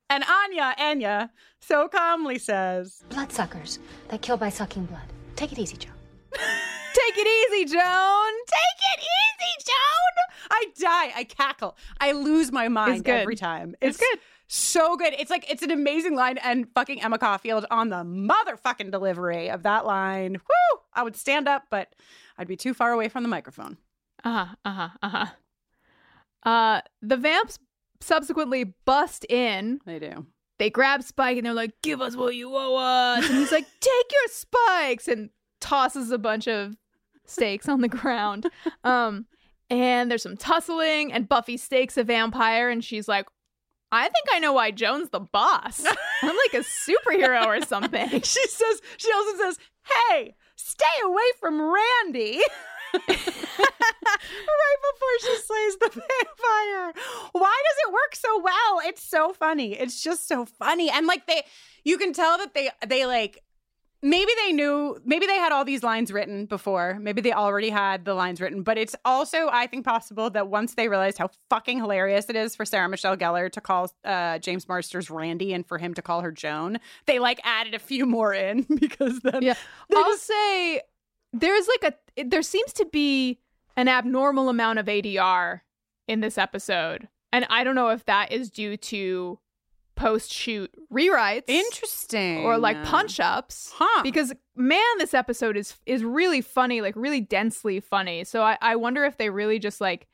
and Anya, Anya, so calmly says, Bloodsuckers. that kill by sucking blood. Take it easy, Joe. Take it easy, Joan. Take it easy, Joan. I die. I cackle. I lose my mind good. every time. It's good. So good. It's like it's an amazing line and fucking Emma Caulfield on the motherfucking delivery of that line. Woo! I would stand up, but I'd be too far away from the microphone. Uh huh. Uh huh. Uh huh. Uh, the vamps subsequently bust in. They do. They grab Spike and they're like, "Give us what you owe us," and he's like, "Take your spikes," and tosses a bunch of stakes on the ground. Um, and there's some tussling, and Buffy stakes a vampire, and she's like, "I think I know why Joan's the boss. I'm like a superhero or something." She says, she also says, hey, stay away from Randy. right before she slays the vampire. Why does it work so well? It's so funny. It's just so funny. And like they you can tell that they they like maybe they knew maybe they had all these lines written before maybe they already had the lines written but it's also i think possible that once they realized how fucking hilarious it is for sarah michelle gellar to call uh, james marsters randy and for him to call her joan they like added a few more in because then Yeah. I'll just- say there's like a there seems to be an abnormal amount of ADR in this episode. And I don't know if that is due to post shoot rewrites interesting or like punch ups. huh Because man, this episode is is really funny, like really densely funny. So I, I wonder if they really just like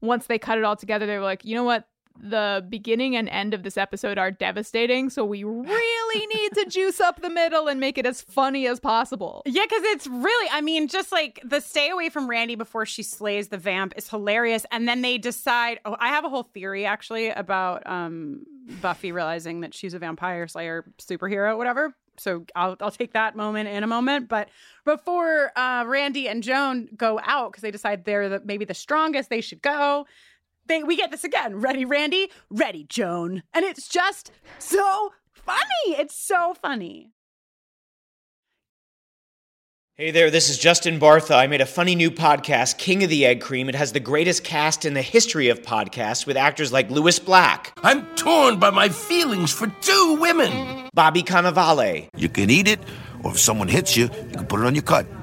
once they cut it all together, they were like, you know what? The beginning and end of this episode are devastating, so we really need to juice up the middle and make it as funny as possible. Yeah, because it's really, I mean, just like the stay away from Randy before she slays the vamp is hilarious. And then they decide, oh, I have a whole theory actually about um, Buffy realizing that she's a vampire slayer superhero, whatever. So I'll, I'll take that moment in a moment. But before uh, Randy and Joan go out, because they decide they're the, maybe the strongest, they should go. They, we get this again. Ready, Randy? Ready, Joan. And it's just so funny. It's so funny. Hey there, this is Justin Bartha. I made a funny new podcast, King of the Egg Cream. It has the greatest cast in the history of podcasts with actors like Lewis Black. I'm torn by my feelings for two women. Bobby Cannavale. You can eat it, or if someone hits you, you can put it on your cut.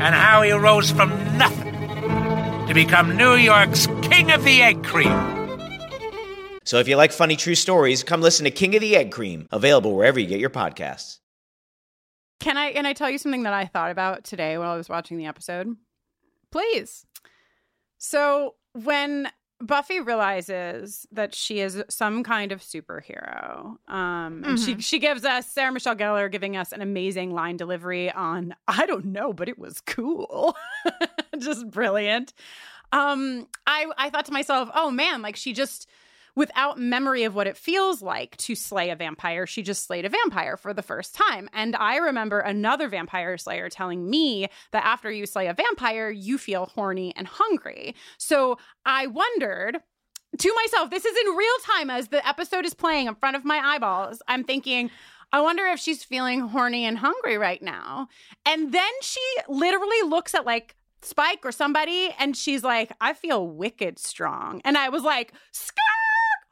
and how he rose from nothing to become New York's King of the Egg Cream. So if you like funny true stories, come listen to King of the Egg Cream, available wherever you get your podcasts. Can I can I tell you something that I thought about today while I was watching the episode? Please. So when Buffy realizes that she is some kind of superhero. Um, and she she gives us Sarah Michelle Gellar giving us an amazing line delivery on I don't know, but it was cool, just brilliant. Um, I I thought to myself, oh man, like she just without memory of what it feels like to slay a vampire, she just slayed a vampire for the first time. And I remember another vampire slayer telling me that after you slay a vampire, you feel horny and hungry. So I wondered to myself, this is in real time as the episode is playing in front of my eyeballs. I'm thinking, I wonder if she's feeling horny and hungry right now. And then she literally looks at like Spike or somebody and she's like, I feel wicked strong. And I was like, skirt!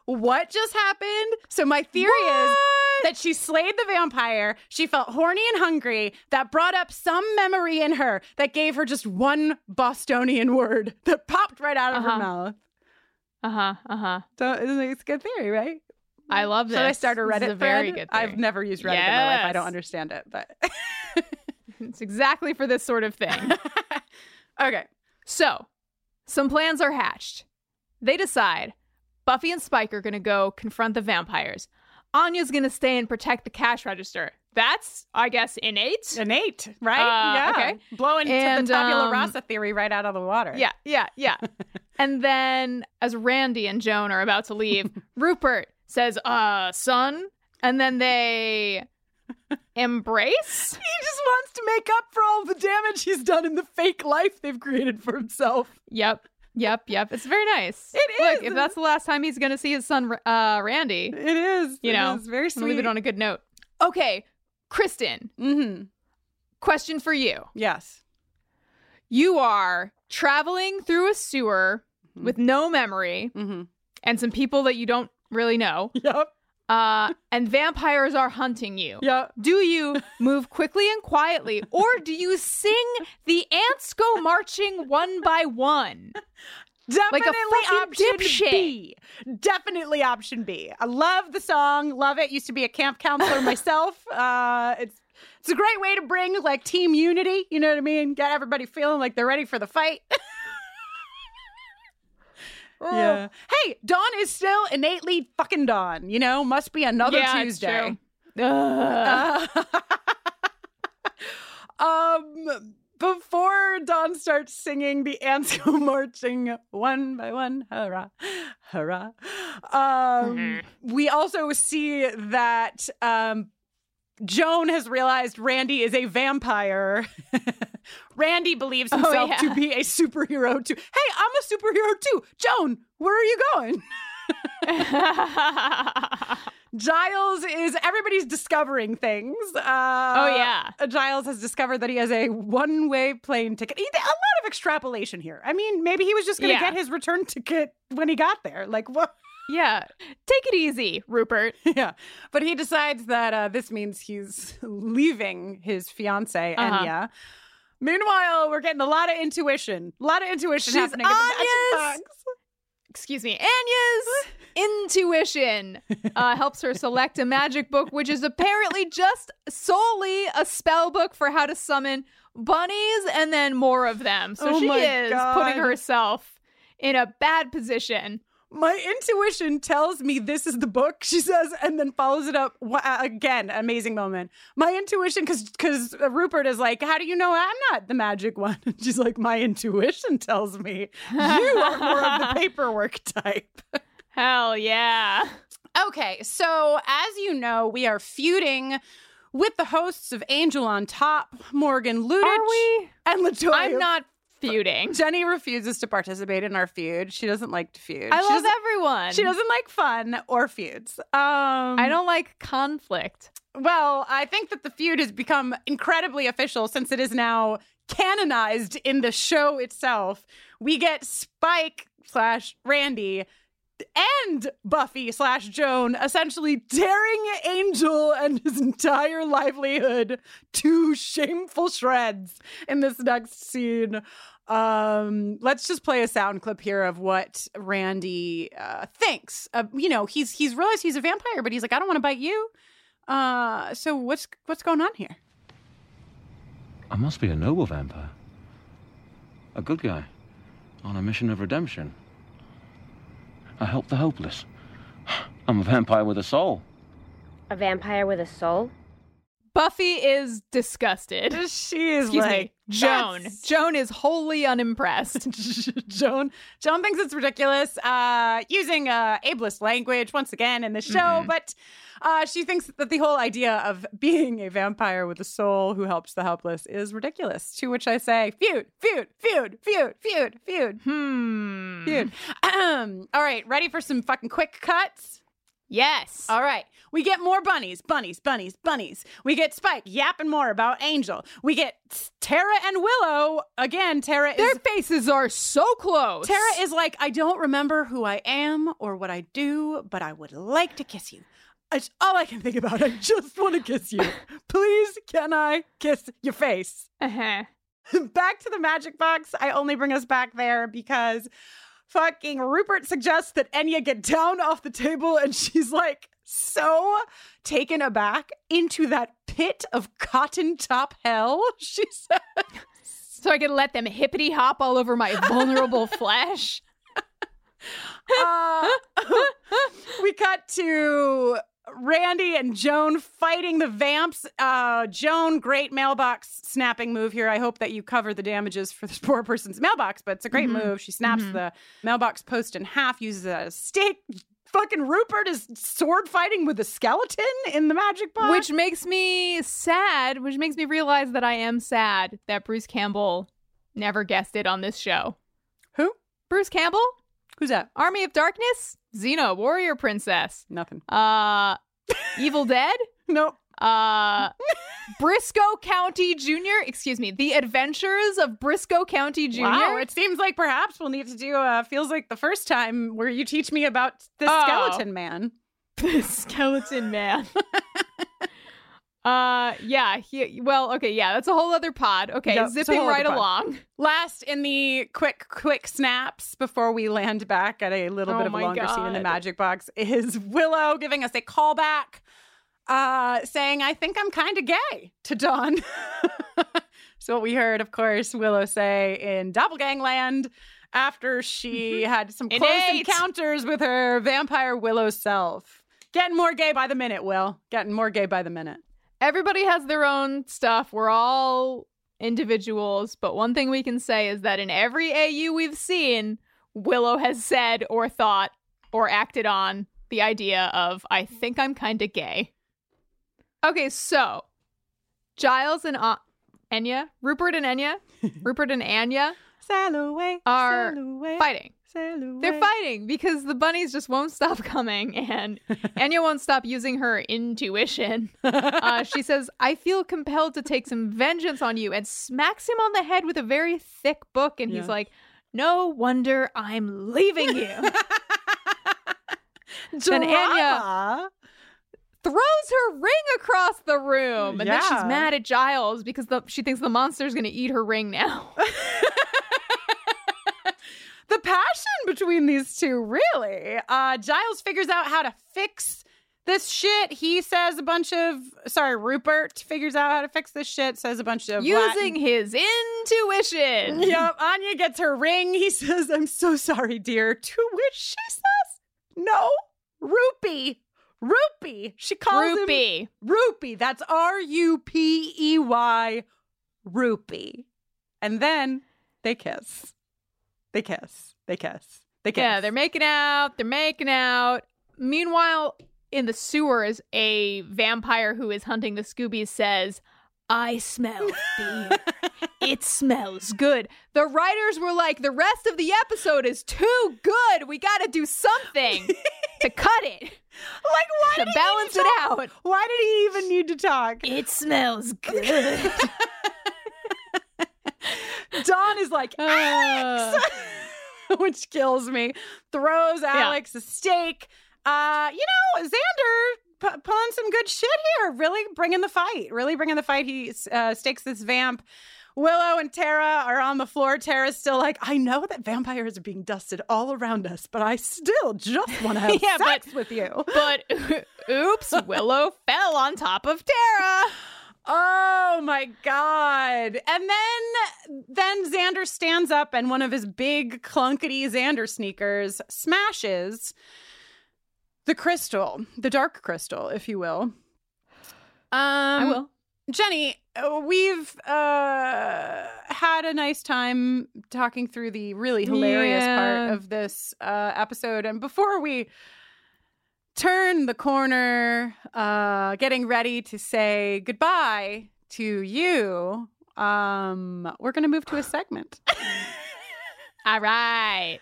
What just happened? So my theory is that she slayed the vampire. She felt horny and hungry. That brought up some memory in her that gave her just one Bostonian word that popped right out of her Uh-huh. mouth. Uh huh. Uh huh. So it's a good theory, right? I love this. Should I start a This Reddit is a very good I've never used Reddit in my life. I don't understand it, but It's exactly for this sort of thing. okay. So, some plans are hatched. They decide Buffy and Spike are going to go confront the vampires. Anya's going to stay and protect the cash register. That's, I guess, innate. Innate, right? Uh, yeah. okay. Blowing And, to the tabula um, rasa theory right out of the water. Yeah, yeah, yeah. and then as Randy and Joan are about to leave, Rupert says, uh, son. And then they embrace. He just wants to make up for all the damage he's done in the fake life they've created for himself. Yep. Yep, yep. It's very nice. It Look, is. if that's the last time he's going to see his son, uh, Randy, It is. you It know, is very I'm leave it on a good note. Okay, Kristin, Mm-hmm. question for you. Yes. You are traveling through a sewer with no memory Mm-hmm. and some people that you don't really know. Yep. Uh, and vampires are hunting you. Yep. Do you move quickly and quietly, or do you sing the ants go marching one by one? Definitely Like a option dipshit. B. Definitely option B. I love the song. Love it. Used to be a camp counselor myself. Uh, it's it's a great way to bring like team unity. You know what I mean? Get everybody feeling like they're ready for the fight. yeah. Hey, Dawn is still innately fucking Dawn. You know, must be another Yeah, it's Tuesday. true. Um before Dawn starts singing, the ants go marching one by one. Hurrah, hurrah. Um, we also see that um, Joan has realized Randy is a vampire. Randy believes Oh, himself yeah. to be a superhero too. Hey, I'm a superhero too. Joan, where are you going? Giles is everybody's discovering things. Uh, Oh, yeah. Giles has discovered that he has a one-way plane ticket. He, a lot of extrapolation here. I mean, maybe he was just going to Yeah. get his return ticket when he got there. Like what? Yeah. Take it easy, Rupert. yeah. But he decides that uh, this means he's leaving his fiance, Uh-huh. Enya. Meanwhile, we're getting a lot of intuition. A lot of intuition She's happening. Anya's- Excuse me. Anya's intuition uh, helps her select a magic book, which is apparently just solely a spell book for how to summon bunnies and then more of them. So Oh she is God. putting herself in a bad position. My intuition tells me this is the book, she says, and then follows it up uh, again. Amazing moment. My intuition, because because Rupert is like, "How do you know I'm not the magic one?" And she's like, "My intuition tells me you are more of the paperwork type." Hell yeah. Okay, so as you know, we are feuding with the hosts of Angel on Top, Morgan Ludich, and Latoya. I'm not feuding. Jenny refuses to participate in our feud. She doesn't like to feud. I She love everyone. She doesn't like fun or feuds. Um, I don't like conflict. Well, I think that the feud has become incredibly official since it is now canonized in the show itself. We get Spike slash Randy and Buffy slash Joan essentially tearing Angel and his entire livelihood to shameful shreds in this next scene. Um, let's just play a sound clip here of what Randy uh, thinks. Uh, you know, he's he's realized he's a vampire, but he's like, I don't want to bite you. Uh, so what's what's going on here? I must be a noble vampire. A good guy. On a mission of redemption. I help the hopeless. I'm a vampire with a soul. A vampire with a soul? Buffy is disgusted. She is Excuse like me, Joan. "That's- Joan is wholly unimpressed. Joan Joan thinks it's ridiculous uh using uh ableist language once again in the show but uh she thinks that the whole idea of being a vampire with a soul who helps the helpless is ridiculous. To which I say feud feud feud feud feud feud. Hmm. Feud. Um all right ready for some fucking quick cuts Yes. all right. We get more bunnies, bunnies, bunnies, bunnies. We get Spike yapping more about Angel. We get Tara and Willow. Again, Tara is Their faces are so close. Tara is like, I don't remember who I am or what I do, but I would like to kiss you. It's all I can think about. I just want to kiss you. Please, can I kiss your face? Uh-huh. back to the magic box. I only bring us back there because fucking Rupert suggests that Enya get down off the table and she's like so taken aback into that pit of cotton top hell. She says. So I can let them hippity hop all over my vulnerable flesh. Uh, we cut to Randy and Joan fighting the vamps. Uh, Joan, great mailbox snapping move here. I hope that you cover the damages for this poor person's mailbox, but it's a great Mhm. move. She snaps Mhm. the mailbox post in half, uses it as a stick. Fucking Rupert is sword fighting with a skeleton in the magic box. Which makes me sad, which makes me realize that I am sad that Bruce Campbell never guessed it on this show. Who? Bruce Campbell? Who's that? Army of Darkness? Xena, Warrior Princess. Nothing. Uh Evil Dead? Nope. Uh Brisco County Jr. Excuse me, The Adventures of Brisco County Jr. Wow, it seems like perhaps we'll need to do uh feels like the first time where you teach me about the Oh. skeleton man. the skeleton man. Uh yeah, he well, okay, yeah, that's a whole other pod. Okay, Yep, zipping right along. Last in the quick, quick snaps before we land back at a little Oh bit of a longer scene in the magic box is Willow giving us a callback, uh, saying, I think I'm kind of gay to Dawn. so, what we heard, of course, Willow say in Doppelgangland after she had some close Innate. encounters with her vampire Willow self. Getting more gay by the minute, Will. Getting more gay by the minute. Everybody has their own stuff. We're all individuals, but one thing we can say is that in every AU we've seen, Willow has said or thought or acted on the idea of I think I'm kind of gay. Okay, so Giles and uh, Enya, Rupert and Enya, Rupert and Anya Sail away, are sail away, fighting. Sail away. They're fighting because the bunnies just won't stop coming, and Anya won't stop using her intuition. Uh, she says, I feel compelled to take some vengeance on you, and smacks him on the head with a very thick book. And he's Yeah. like, No wonder I'm leaving you. Then Anya throws her ring across the room, and then she's mad at Giles because the, she thinks the monster's going to eat her ring now. The passion between these two, really. Uh, Giles figures out how to fix this shit. He says a bunch of, sorry, Rupert figures out how to fix this shit, says a bunch of Using Latin- his intuition. Yep, Anya gets her ring. He says, I'm so sorry, dear. To which she says, No, rupee. Rupee. She calls Rupee. him rupee. That's R U P E Y. Rupee. And then they kiss. They kiss. They kiss. They kiss. Yeah, they're making out. They're making out. Meanwhile, in the sewers, a vampire who is hunting the Scoobies says, I smell beer. it smells good. The writers were like, the rest of the episode is too good. We got to do something to cut it. Like, why to did he balance need it talk? out. Why did he even need to talk? It smells good. Dawn is like, Alex! Which kills me. Throws Alex a stake. Uh, you know, Xander p- pulling some good shit here. Really bringing the fight. Really bringing the fight. He uh, stakes this vamp. Willow and Tara are on the floor. Tara's still like, I know that vampires are being dusted all around us, but I still just want to have Yeah, sex with you. but oops, Willow fell on top of Tara. Oh my god. And then then Xander stands up and one of his big clunkety Xander sneakers smashes the crystal, the dark crystal, if you will. Um I will. Jenny, we've uh, had a nice time talking through the really hilarious Yeah. part of this uh, episode. And before we turn the corner, uh, getting ready to say goodbye to you, um, we're going to move to a segment. All right.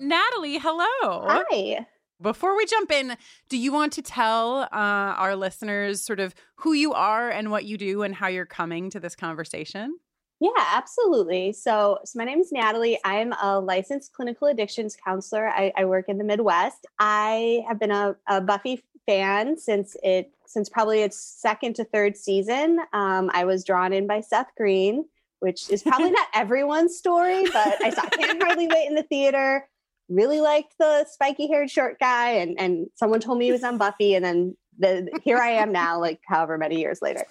Natalie, hello. Hi. Before we jump in, do you want to tell uh, our listeners sort of who you are and what you do and how you're coming to this conversation? Yeah, absolutely. So, so my name is Natalie. I'm a licensed clinical addictions counselor. I, I work in the Midwest. I have been a, a Buffy fan since it since probably its second to third season. Um, I was drawn in by Seth Green, which is probably not everyone's story, but I saw Can't Hardly Wait in the theater. Really liked the spiky haired short guy, and and someone told me he was on Buffy, and then the here I am now, like however many years later.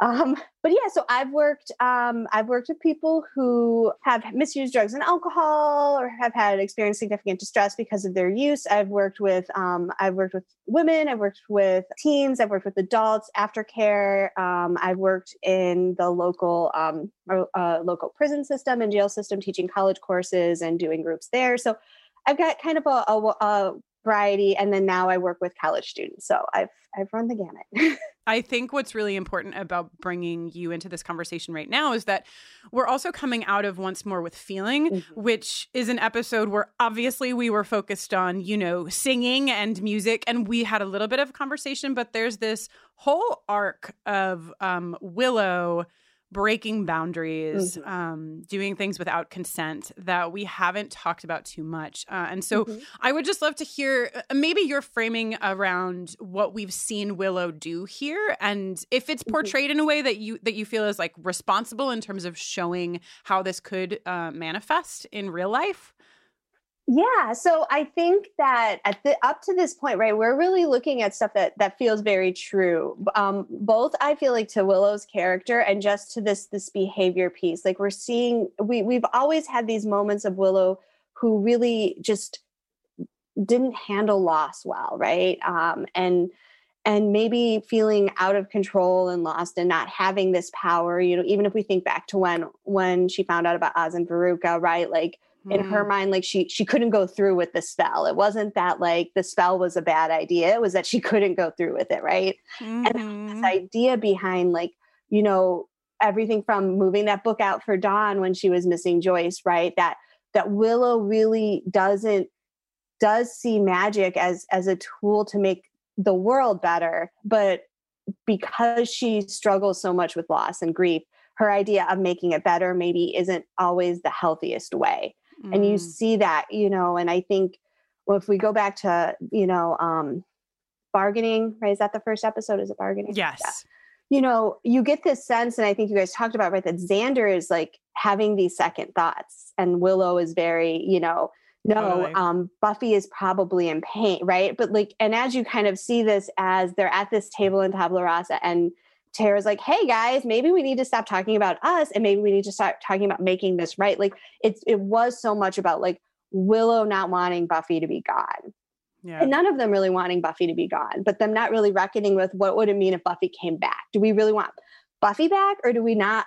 Um, but yeah, so I've worked um, I've worked with people who have misused drugs and alcohol or have had experienced significant distress because of their use. I've worked with um, I've worked with women, I've worked with teens, I've worked with adults, aftercare. Um, I've worked in the local um, uh, local prison system and jail system, teaching college courses and doing groups there. So I've got kind of a, a, a variety, and then now I work with college students. So I've I've run the gamut. I think what's really important about bringing you into this conversation right now is that we're also coming out of Once More with Feeling, which is an episode where obviously we were focused on, you know, singing and music, and we had a little bit of conversation, but there's this whole arc of um, Willow breaking boundaries, um, doing things without consent that we haven't talked about too much. Uh, and so I would just love to hear uh, maybe your framing around what we've seen Willow do here, and if it's portrayed in a way that you that you feel is like responsible in terms of showing how this could uh, manifest in real life. Yeah, so I think that at the up to this point, right, we're really looking at stuff that that feels very true. Um, both I feel like to Willow's character and just to this this behavior piece. Like we're seeing, we we've always had these moments of Willow who really just didn't handle loss well, right? Um, and and maybe feeling out of control and lost and not having this power. You know, even if we think back to when when she found out about Oz and Veruca, right? Like in her Mm. mind like she she couldn't go through with the spell it wasn't that like the spell was a bad idea it was that she couldn't go through with it right and Mm-hmm. this idea behind like you know everything from moving that book out for dawn when she was missing joyce right that that willow really doesn't does see magic as as a tool to make the world better but because she struggles so much with loss and grief her idea of making it better maybe isn't always the healthiest way and you Mm. see that you know and i think well if we go back to you know um bargaining right is that the first episode is it bargaining Yes. Yeah. you know you get this sense and i think you guys talked about right that xander is like having these second thoughts and willow is very you know no um buffy is probably in pain right but like and as you kind of see this as they're at this table in tabula rasa and Tara's like, hey guys, maybe we need to stop talking about us and maybe we need to start talking about making this right. Like it's it was so much about like Willow not wanting Buffy to be gone. Yeah. And none of them really wanting Buffy to be gone, but them not really reckoning with what would it mean if Buffy came back? Do we really want Buffy back or do we not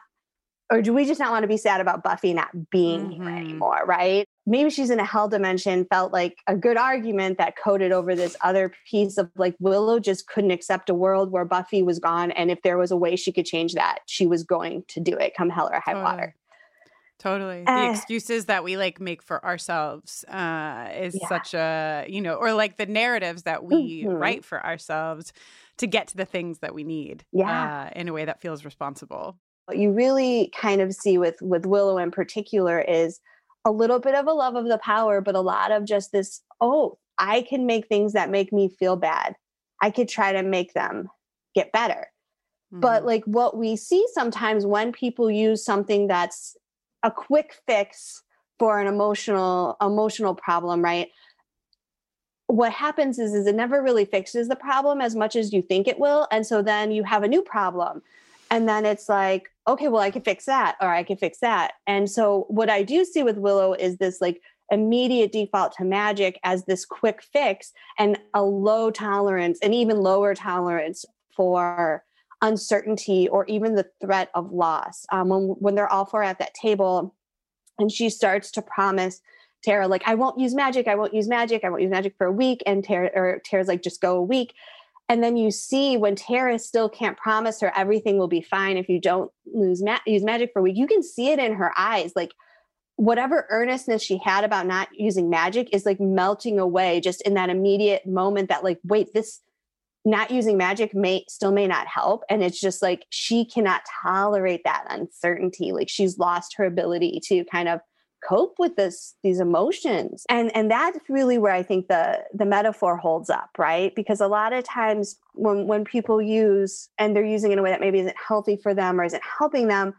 or do we just not want to be sad about Buffy not being here anymore, right? Maybe she's in a hell dimension felt like a good argument that coded over this other piece of like Willow just couldn't accept a world where Buffy was gone. And if there was a way she could change that, she was going to do it come hell or high water. Totally. The Uh, excuses that we like make for ourselves uh, is Yeah. such a, you know, or like the narratives that we Mhm. write for ourselves to get to the things that we need Yeah. uh, in a way that feels responsible. What you really kind of see with with willow in particular is a little bit of a love of the power but a lot of just this oh i can make things that make me feel bad. I could try to make them get better. But mm-hmm. like what we see sometimes when people use something that's a quick fix for an emotional emotional problem right? What happens is is it never really fixes the problem as much as you think it will and so then you have a new problem and then it's like okay well i can fix that or i can fix that and so what i do see with willow is this like immediate default to magic as this quick fix and a low tolerance and even lower tolerance for uncertainty or even the threat of loss um, when, when they're all four at that table and she starts to promise Tara, like, I won't use magic. I won't use magic. I won't use magic for a week. And Tara, or Tara's like, just go a week. And then you see when Tara still can't promise her everything will be fine if you don't lose ma- use magic for a week, you can see it in her eyes. Like, whatever earnestness she had about not using magic is like melting away just in that immediate moment that, like, wait, this not using magic may still may not help. And it's just like she cannot tolerate that uncertainty. Like, she's lost her ability to kind of cope with this these emotions. And and that's really where i think the the metaphor holds up right? Because a lot of times when when people use and they're using in a way that maybe isn't healthy for them or isn't helping them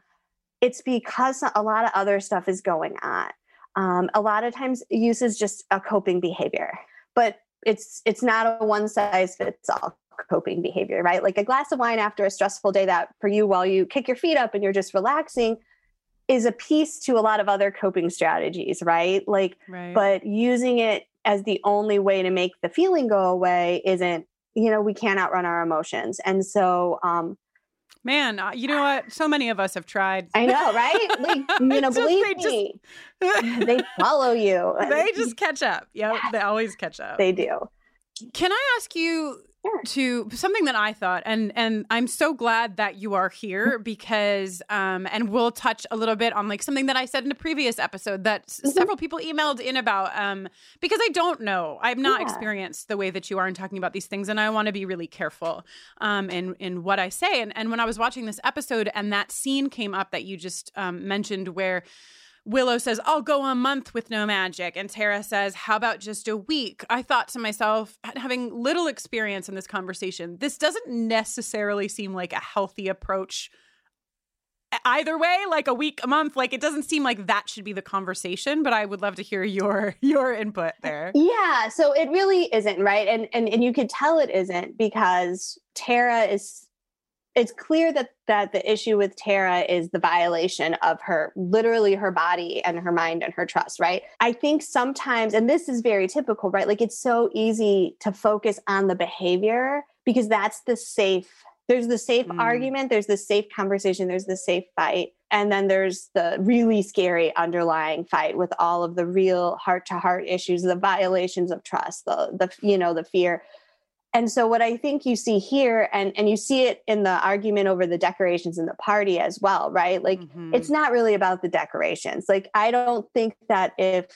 it's because a lot of other stuff is going on. Um, a lot of times use is just a coping behavior but it's it's not a one size fits all coping behavior right? Like a glass of wine after a stressful day that for you while you kick your feet up and you're just relaxing is a piece to a lot of other coping strategies, right? Like, Right. but using it as the only way to make the feeling go away isn't, you know, we can't outrun our emotions. And so, um, Man, uh, you know what? So many of us have tried. I know, right? Like, you know, Just- believe they just- me, they follow you. They just catch up. Yep, they always catch up. They do. Can I ask you to something that I thought, and and I'm so glad that you are here because, um, and we'll touch a little bit on like something that I said in a previous episode that Mm-hmm. several people emailed in about, um, because I don't know, I've not Yeah. experienced the way that you are in talking about these things, and I want to be really careful, um, in in what I say. And and when I was watching this episode, and that scene came up that you just um, mentioned where. Willow says, I'll go a month with no magic. And Tara says, How about just a week? I thought to myself, having little experience in this conversation, this doesn't necessarily seem like a healthy approach either way like a week a month like it doesn't seem like that should be the conversation but i would love to hear your your input there Yeah, so it really isn't, right? And and and you could tell it isn't because Tara is it's clear that that the issue with Tara is the violation of her literally her body and her mind and her trust, right? I think sometimes and this is very typical, right? Like it's so easy to focus on the behavior because that's the safe there's the safe mm. argument, there's the safe conversation, there's the safe fight. And then there's the really scary underlying fight with all of the real heart to heart issues, the violations of trust, the the you know, the fear. And so what I think you see here and and you see it in the argument over the decorations in the party as well, right? Like mm-hmm. it's not really about the decorations. Like I don't think that if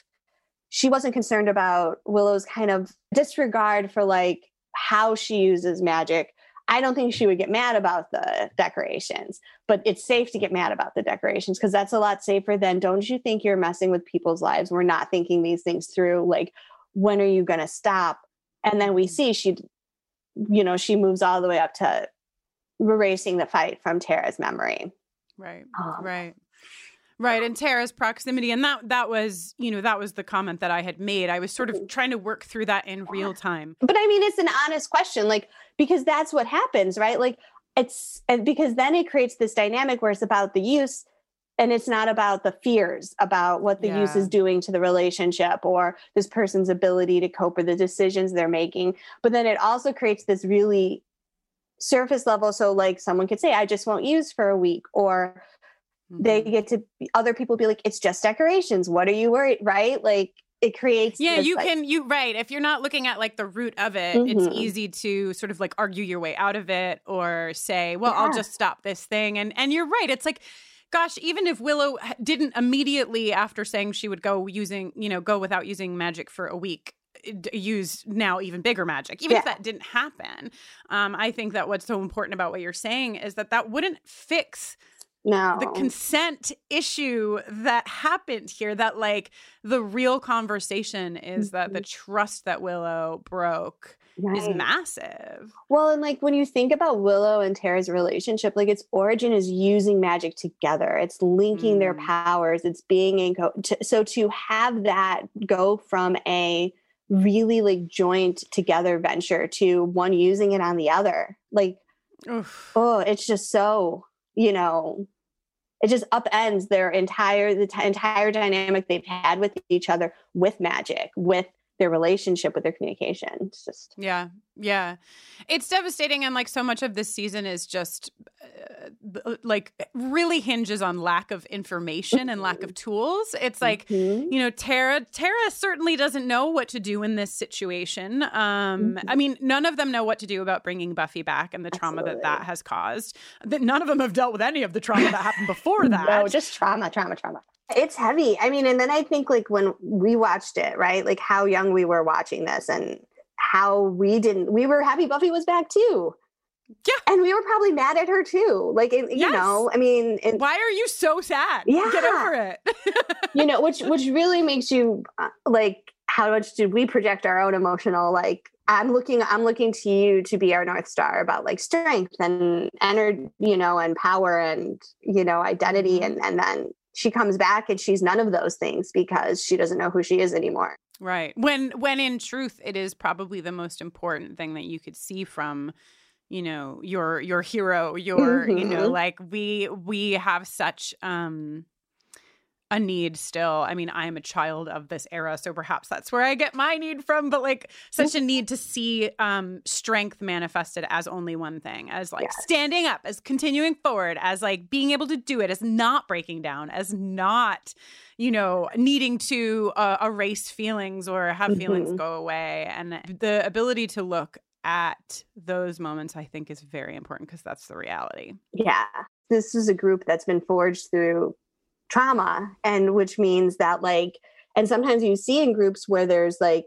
she wasn't concerned about Willow's kind of disregard for like how she uses magic, I don't think she would get mad about the decorations, but it's safe to get mad about the decorations because that's a lot safer than don't you think you're messing with people's lives? We're not thinking these things through. Like, when are you going to stop? And then we mm-hmm. see she, you know, she moves all the way up to erasing the fight from Tara's memory. Right. Um, right. Right, and Tara's proximity, and that that was, you know, that was the comment that I had made. I was sort of trying to work through that in real time. But I mean, it's an honest question, like because that's what happens, right? Like it's and because then it creates this dynamic where it's about the use and it's not about the fears about what the use is doing to the relationship or this person's ability to cope with the decisions they're making. But then it also creates this really surface level. So like someone could say, I just won't use for a week or they Mm-hmm. get to other people be like, it's just decorations. What are you worried? Right? Like it creates Yeah, this, you like- can you right. If you're not looking at like the root of it, it's Mhm. easy to sort of like argue your way out of it or say, "Well, I'll just stop this thing." And and you're right. It's like gosh, even if Willow didn't immediately after saying she would go using, you know, go without using magic for a week, eh, use now even bigger magic. Even if that didn't happen, um, I think that what's so important about what you're saying is that that wouldn't fix no. the consent issue that happened here that like the real conversation is that the trust that willow broke is Mm-hmm. Massive Well, and like when you think about Willow and Tara's relationship, like its origin is using magic together. It's linking their powers. It's being in co- so to have that go from a really like joint together venture to one using it on the other, like oh, it's just so you know, it just upends their entire the t- entire dynamic they've had with each other with magic, with their relationship, with their communication. It's just yeah yeah it's devastating and like so much of this season is just uh, like really hinges on lack of information and lack of tools it's like Mm-hmm. you know tara tara certainly doesn't know what to do in this situation um Mm-hmm. i mean none of them know what to do about bringing buffy back and the trauma that that has caused that none of them have dealt with any of the trauma that happened before that No, just trauma, trauma, trauma. It's heavy. I mean, and then I think like when we watched it, right? Like how young we were watching this and how we didn't, we were happy Buffy was back too. Yeah. And we were probably mad at her too. Like, it, you know, I mean, it, why are you so sad Yeah. get over it you know, which, which really makes you uh, like, how much did we project our own emotional, like, I'm looking, I'm looking to you to be our North Star about like strength and energy, you know, and power and, you know, identity. And, and then she comes back and she's none of those things because she doesn't know who she is anymore. Right. When when in truth it is probably the most important thing that you could see from you know your your hero your you know Mhm. like we we have such um a need still. I mean, I am a child of this era, so perhaps that's where I get my need from, but like such a need to see um strength manifested as only one thing, as like standing up, as continuing forward, as like being able to do it, as not breaking down, as not, you know, needing to uh, erase feelings or have feelings Mhm. go away. And the ability to look at those moments, I think, is very important because that's the reality. Yeah. This is a group that's been forged through trauma and which means that like and sometimes you see in groups where there's like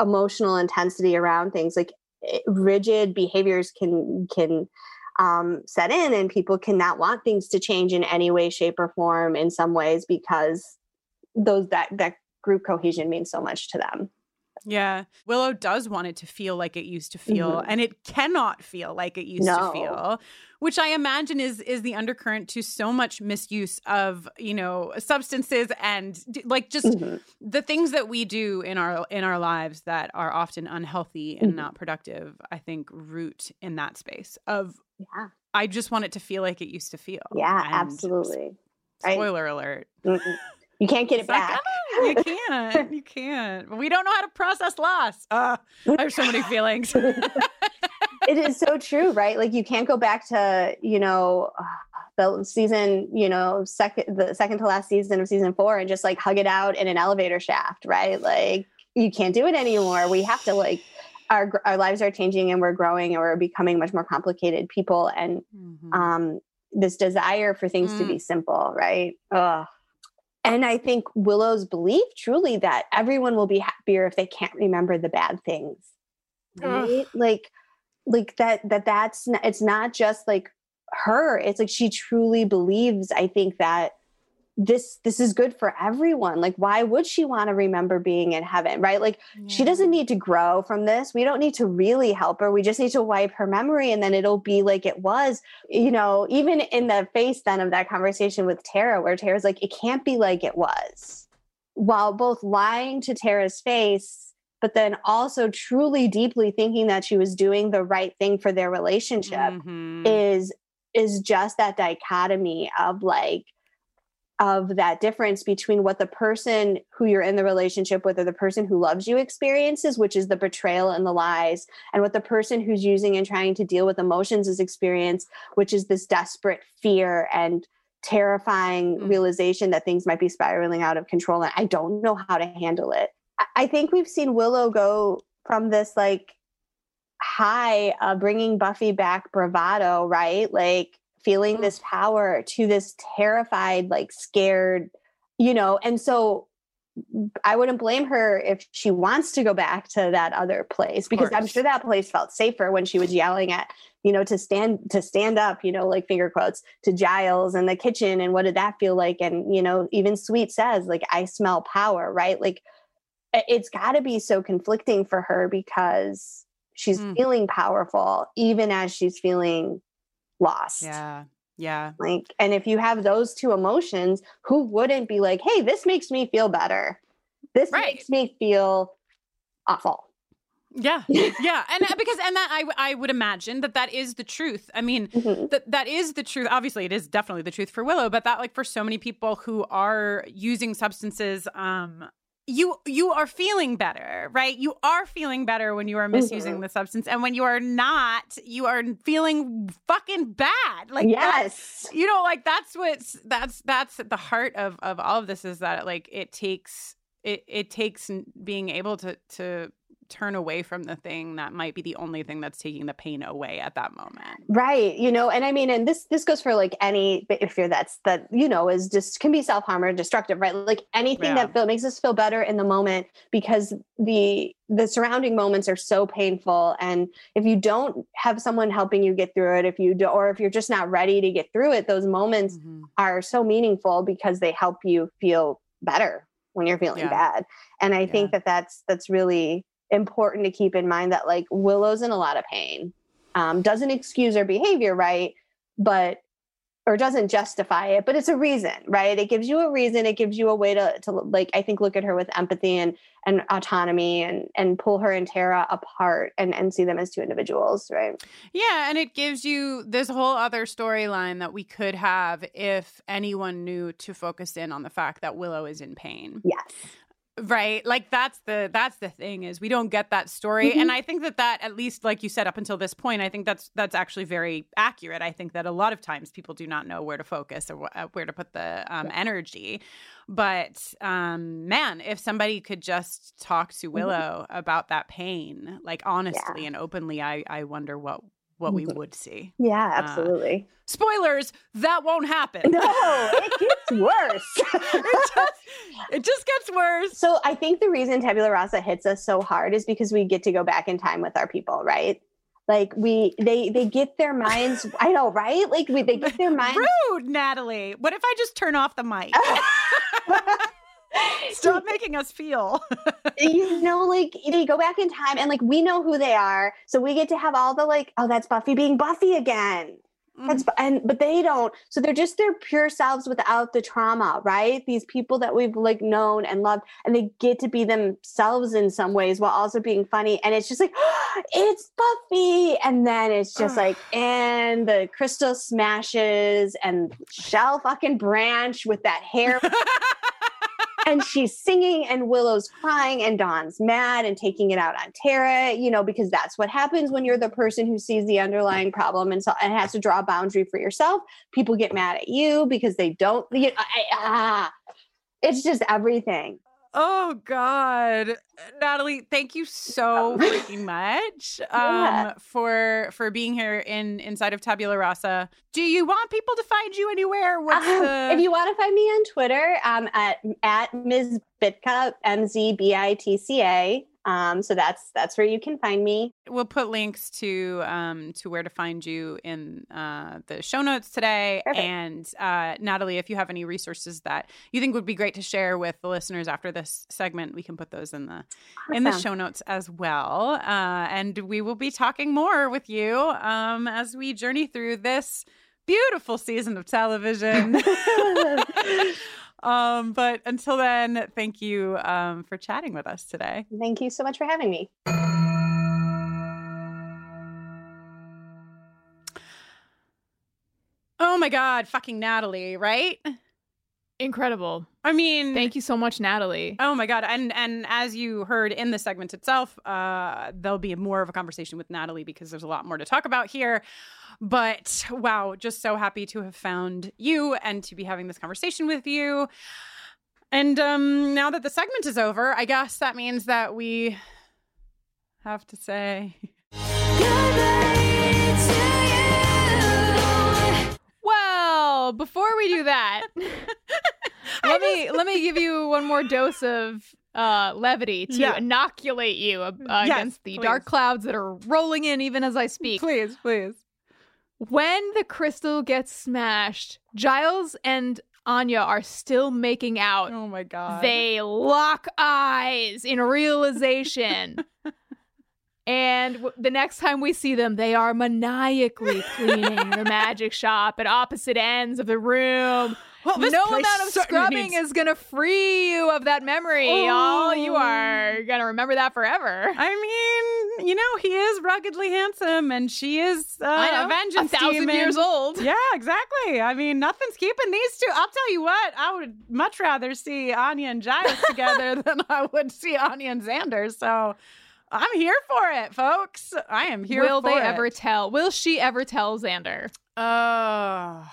emotional intensity around things like eh, rigid behaviors can can um, set in and people cannot want things to change in any way shape or form in some ways because those that that group cohesion means so much to them Yeah. Willow does want it to feel like it used to feel, Mhm. and it cannot feel like it used No. to feel, which I imagine is is the undercurrent to so much misuse of, you know, substances and like just Mhm. the things that we do in our in our lives that are often unhealthy and Mhm. not productive, I think root in that space of yeah. I just want it to feel like it used to feel. yeah And absolutely Right. Spoiler alert. You can't get it It's not back You can't. You can't. We don't know how to process loss. Uh, I have so many feelings. it is so true, right? Like you can't go back to, you know, the season, you know, second the second to last season of season 4 and just like hug it out in an elevator shaft, right? Like you can't do it anymore. We have to like our our lives are changing and we're growing and we're becoming much more complicated people and um this desire for things to be simple, right? Ugh. And I think Willow's belief truly that everyone will be happier if they can't remember the bad things. Ugh. Right? Like like that that that's n- it's not just like her it's like she truly believes i think that this this is good for everyone. Like why would she want to remember being in heaven right? Like she doesn't need to grow from this. We don't need to really help her. We just need to wipe her memory and then it'll be like it was you know even in the face then of that conversation with tara where tara's like it can't be like it was. While both lying to tara's face but then also truly deeply thinking that she was doing the right thing for their relationship Mm-hmm. is is just that dichotomy of like of that difference between what the person who you're in the relationship with or the person who loves you experiences which is the betrayal and the lies and what the person who's using and trying to deal with emotions is experience which is this desperate fear and terrifying realization that things might be spiraling out of control and i don't know how to handle it. I- i think we've seen willow go from this like high uh, bringing buffy back bravado right? Like feeling this power to this terrified like scared you know and so i wouldn't blame her if she wants to go back to that other place because i'm sure that place felt safer when she was yelling at you know to stand to stand up you know like finger quotes to giles and the kitchen and what did that feel like? And you know even sweet says like i smell power right? Like it's got to be so conflicting for her because she's Mm. feeling powerful even as she's feeling lost Yeah. Yeah. like and if you have those two emotions who wouldn't be like hey this makes me feel better this makes me feel awful Yeah, yeah, and uh, because and that I I would imagine that that is the truth. I mean, that that is the truth. Obviously, it is definitely the truth for Willow, but that like for so many people who are using substances, um, you you are feeling better, right? You are feeling better when you are misusing Mhm. the substance, and when you are not, you are feeling fucking bad. Like Yes. you know, like that's what's that's that's at the heart of of all of this is that like it takes it it takes being able to to turn away from the thing that might be the only thing that's taking the pain away at that moment. right you know and i mean and this this goes for like any fear that's that you know is just can be self-harm or destructive right like anything Yeah. that feel, makes us feel better in the moment because the the surrounding moments are so painful and if you don't have someone helping you get through it if you do or if you're just not ready to get through it those moments mm-hmm. are so meaningful because they help you feel better when you're feeling Yeah. bad and i think that that's that's really important to keep in mind that like willow's in a lot of pain. Um, doesn't excuse her behavior right? But or doesn't justify it but it's a reason right? It gives you a reason. It gives you a way to, to like i think look at her with empathy and and autonomy and and pull her and tara apart and and see them as two individuals right? Yeah, and it gives you this whole other storyline that we could have if anyone knew to focus in on the fact that Willow is in pain. yes Right? Like that's the that's the thing is we don't get that story Mhm. and I think that that at least like you said up until this point I think that's that's actually very accurate. I think that a lot of times people do not know where to focus or wh- uh, where to put the um, energy. But um man, if somebody could just talk to Willow about that pain like honestly and openly, I I wonder what what we Mhm. would see. yeah Uh, absolutely spoilers, that won't happen. no it gets worse it, just, it just gets worse. So I think the reason tabula rasa hits us so hard is because we get to go back in time with our people, right? Like we they they get their minds I know, right? Like we they get their minds Rude, Natalie. What if I just turn off the mic? Stop making us feel. you know, like they go back in time and like we know who they are. So we get to have all the like, oh, that's Buffy being Buffy again. That's mm. Bu- and but they don't. So they're just their pure selves without the trauma, right? These people that we've like known and loved, and they get to be themselves in some ways while also being funny. And it's just like, it's Buffy. And then it's just like, and the crystal smashes and Michelle fucking branch with that hair and she's singing and willow's crying and dawn's mad and taking it out on tara you know because that's what happens when you're the person who sees the underlying problem and so and has to draw a boundary for yourself. People get mad at you because they don't you know, I, ah, it's just everything Oh God, Natalie, thank you so freaking much um, Yeah. for for being here in inside of Tabula Rasa. Do you want people to find you anywhere? What's Um, the if you want to find me on twitter um, at at ms bitka m-z-b-i-t-c-a Um, so that's that's where you can find me. We'll put links to um, to where to find you in uh, the show notes today. Perfect. And uh, Natalie, if you have any resources that you think would be great to share with the listeners after this segment, we can put those in the in the show notes as well. Uh, and we will be talking more with you um, as we journey through this beautiful season of television. um, but until then, thank you um, for chatting with us today. Thank you so much for having me. Oh my God, fucking Natalie, right? Incredible. I mean, Thank you so much, Natalie. Oh my god! And and as you heard in the segment itself, uh, there'll be more of a conversation with Natalie because there's a lot more to talk about here. But wow, just so happy to have found you and to be having this conversation with you. And um, now that the segment is over, I guess that means that we have to say Well, before we do that, let me let me give you one more dose of uh, levity to Yeah. inoculate you uh, Yes, against the dark clouds that are rolling in even as I speak. Please, please. When the crystal gets smashed, Giles and Anya are still making out. Oh my god. They lock eyes in realization. and w- the next time we see them, they are maniacally cleaning the magic shop at opposite ends of the room. Well, no amount of scrubbing needs- is going to free you of that memory. Oh, you are going to remember that forever. I mean, you know, he is ruggedly handsome, and she is uh, I a vengeance A thousand demon. years old. Yeah, exactly. I mean, nothing's keeping these two. I'll tell you what, I would much rather see Anya and Giles together than I would see Anya and Xander. So I'm here for it, folks. I am here. Will they it. ever tell? Will she ever tell Xander? Uh,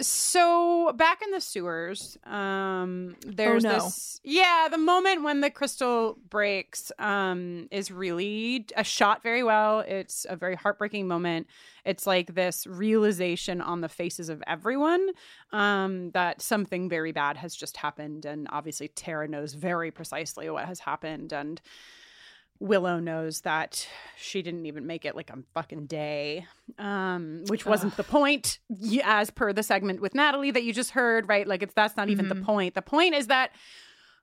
so back in the sewers, um, there's Oh, no. this. Yeah, the moment when the crystal breaks, um, is really a shot very well. It's a very heartbreaking moment. It's like this realization on the faces of everyone, um, that something very bad has just happened, and obviously Tara knows very precisely what has happened, and. Willow knows that she didn't even make it like a fucking day, um, which wasn't the point, as per the segment with Natalie that you just heard, right? Like it's that's not even the Mhm. point. The point is that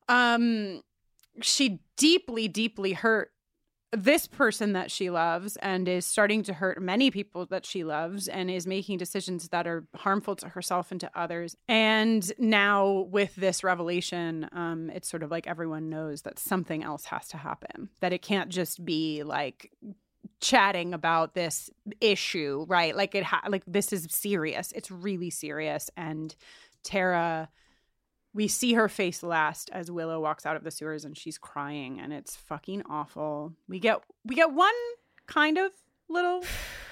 um, she deeply, deeply hurt this person that she loves and is starting to hurt many people that she loves and is making decisions that are harmful to herself and to others. And now with this revelation, um, it's sort of like everyone knows that something else has to happen, that it can't just be like chatting about this issue, right? Like it ha- like this is serious. It's really serious and Tara we see her face last as Willow walks out of the sewers and she's crying and it's fucking awful. We get we get one kind of little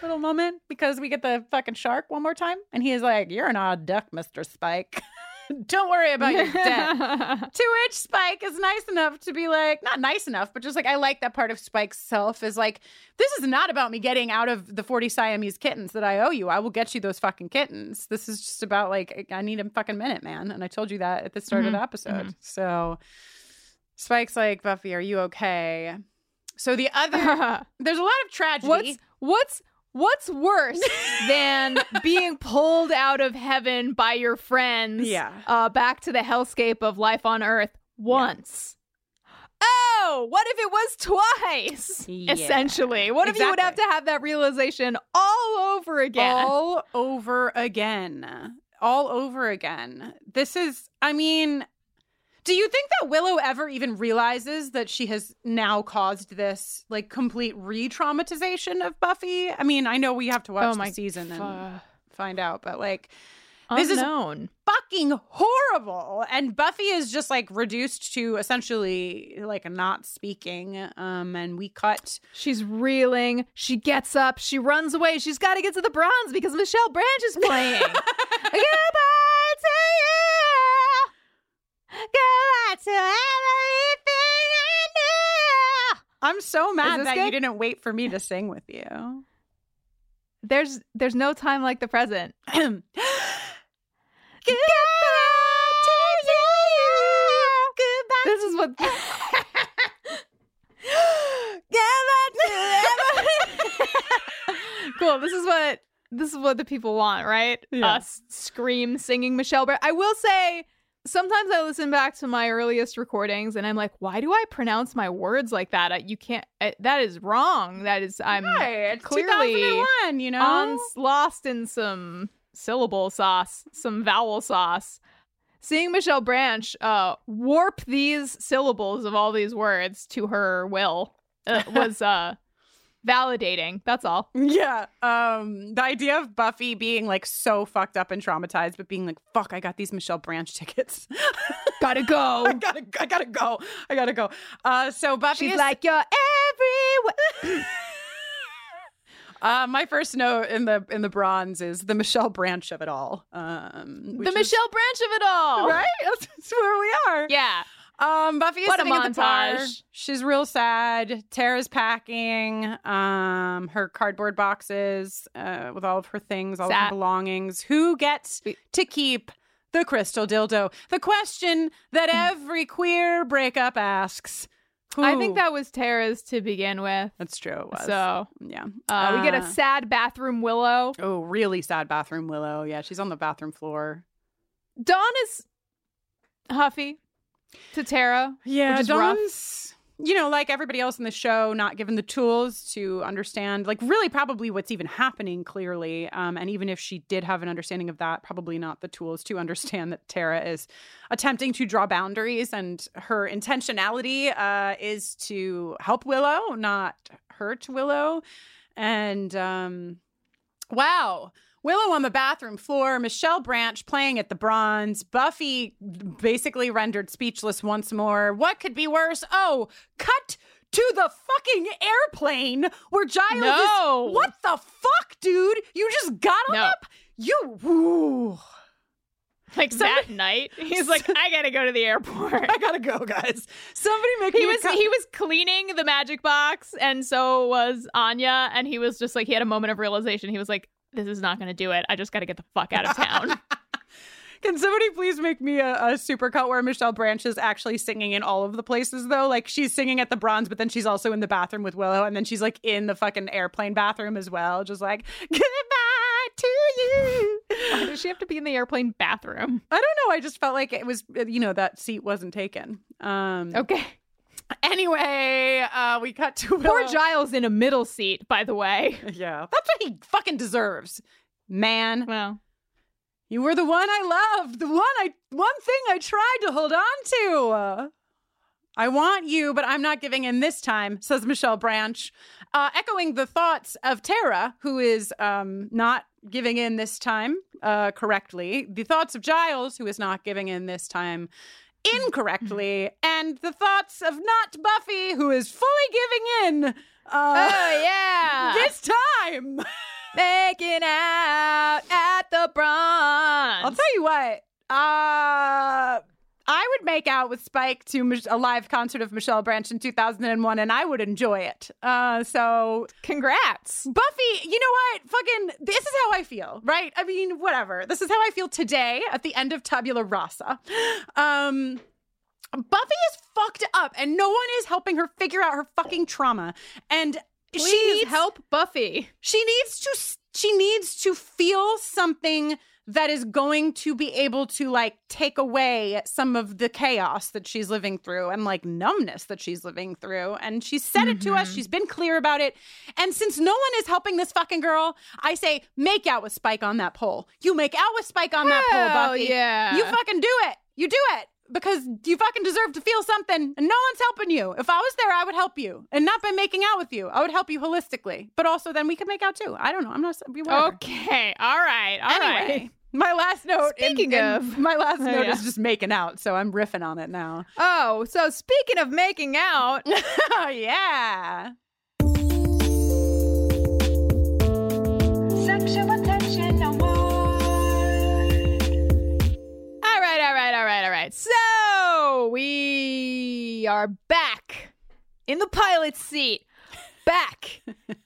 little moment because we get the fucking shark one more time and he is like, "You're an odd duck, Mr. Spike." Don't worry about your debt. to which Spike is nice enough to be like, not nice enough, but just like, I like that part of Spike's self is like, this is not about me getting out of the 40 Siamese kittens that I owe you. I will get you those fucking kittens. This is just about like, I need a fucking minute, man. And I told you that at the start of Mhm, the episode. mhm. So Spike's like, Buffy, are you okay? So the other, there's a lot of tragedy. What's what's what's worse than being pulled out of heaven by your friends Yeah. uh, back to the hellscape of life on earth once? Oh, what if it was twice? Yeah. Essentially. What if you would have to have that realization all over again? All over again. All over again. This is, I mean, do you think that Willow ever even realizes that she has now caused this like complete re traumatization of Buffy? I mean, I know we have to watch Oh my the season and find out, but like, this Unknown. is fucking horrible. And Buffy is just like reduced to essentially like not speaking. Um, and we cut. She's reeling. She gets up. She runs away. She's got to get to the bronze because Michelle Branch is playing. Goodbye to you. Go to everything I I'm so mad that good? you didn't wait for me to sing with you. There's there's no time like the present. Goodbye to you. Goodbye. This is what. cool. This is what this is what the people want, right? Yeah. Us scream singing Michelle Bre- I will say sometimes I listen back to my earliest recordings and I'm like, why do I pronounce my words like that? I, you can't. I, that is wrong. That is I'm Right, clearly 2001, you know? on, lost in some syllable sauce, some vowel sauce. Seeing Michelle Branch uh, warp these syllables of all these words to her will uh, was uh, validating. That's all. Yeah. Um, the idea of Buffy being like so fucked up and traumatized, but being like, fuck, I got these Michelle Branch tickets. gotta go. I gotta I gotta go. I gotta go. Uh so Buffy She's is- like, you're everywhere. uh my first note in the in the bronze is the Michelle Branch of it all. Um the which is- Michelle Branch of it all. Right? That's, that's where we are. Yeah. Um, Buffy is What a sitting at the bar. montage. She's real sad. Tara's packing um her cardboard boxes uh, with all of her things, all of her belongings. Who gets to keep the crystal dildo? The question that every queer breakup asks. I think that was Tara's to begin with. That's true. It was. So yeah, uh, we get a Uh, sad bathroom Willow. Oh, really sad bathroom Willow. Yeah, she's on the bathroom floor. Dawn is huffy to Tara. Yeah, is rough. You know, like everybody else in the show, not given the tools to understand, like, really probably what's even happening clearly. Um, and even if she did have an understanding of that, probably not the tools to understand that Tara is attempting to draw boundaries and her intentionality uh, is to help Willow, not hurt Willow. And um, wow. Willow on the bathroom floor, Michelle Branch playing at the bronze, Buffy basically rendered speechless once more. What could be worse? Oh, cut to the fucking airplane where Giles No. is. What the fuck, dude? You just got No. up? You. Ooh. Like Somebody- that night, he's like, I gotta go to the airport. I gotta go, guys. Somebody make he me a was cup- he was cleaning the magic box, and so was Anya, and he was just like he had a moment of realization. He was like, "This is not gonna do it. I just gotta get the fuck out of town." Can somebody please make me a, a supercut where Michelle Branch is actually singing in all of the places though? Like she's singing at the bronze, but then she's also in the bathroom with Willow, and then she's like in the fucking airplane bathroom as well, just like goodbye to you. Why does she have to be in the airplane bathroom? I don't know. I just felt like it was, you know, that seat wasn't taken. Um, Okay. Anyway, uh, we cut to Poor Giles in a middle seat, by the way. Yeah, that's what he fucking deserves, man. Well, You were the one I loved, the one I, one thing I tried to hold on to. I want you, but I'm not giving in this time, says Michelle Branch, uh, echoing the thoughts of Tara, who is um, not giving in this time uh, correctly, the thoughts of Giles, who is not giving in this time incorrectly, and the thoughts of not Buffy, who is fully giving in. Uh, oh yeah, this time. making out at the bronze. I'll tell you what. Uh, I would make out with Spike to a live concert of Michelle Branch in 2001, and I would enjoy it. Uh, so congrats, Buffy. You know what? Fucking, this is how I feel, right? I mean, whatever. This is how I feel today at the end of Tabula Rasa. Um. Buffy is fucked up, and no one is helping her figure out her fucking trauma. And she needs help Buffy. she needs to she needs to feel something that is going to be able to like take away some of the chaos that she's living through and like numbness that she's living through and she said it to us mm-hmm. she's been clear about it and since no one is helping this fucking girl i say make out with spike on that pole you make out with spike on that pole Hell buffy yeah. you fucking do it you do it because you fucking deserve to feel something and no one's helping you. If I was there, I would help you. And not by making out with you. I would help you holistically. But also then we could make out too. I don't know. I'm not whatever. Okay, all right, all right. Anyway, my last note Speaking in- of- my last Oh, note yeah. is just making out, so I'm riffing on it now. Oh, so speaking of making out, oh yeah. Sexual tension All right, all right, all right, all right. So we are back in the pilot seat. Back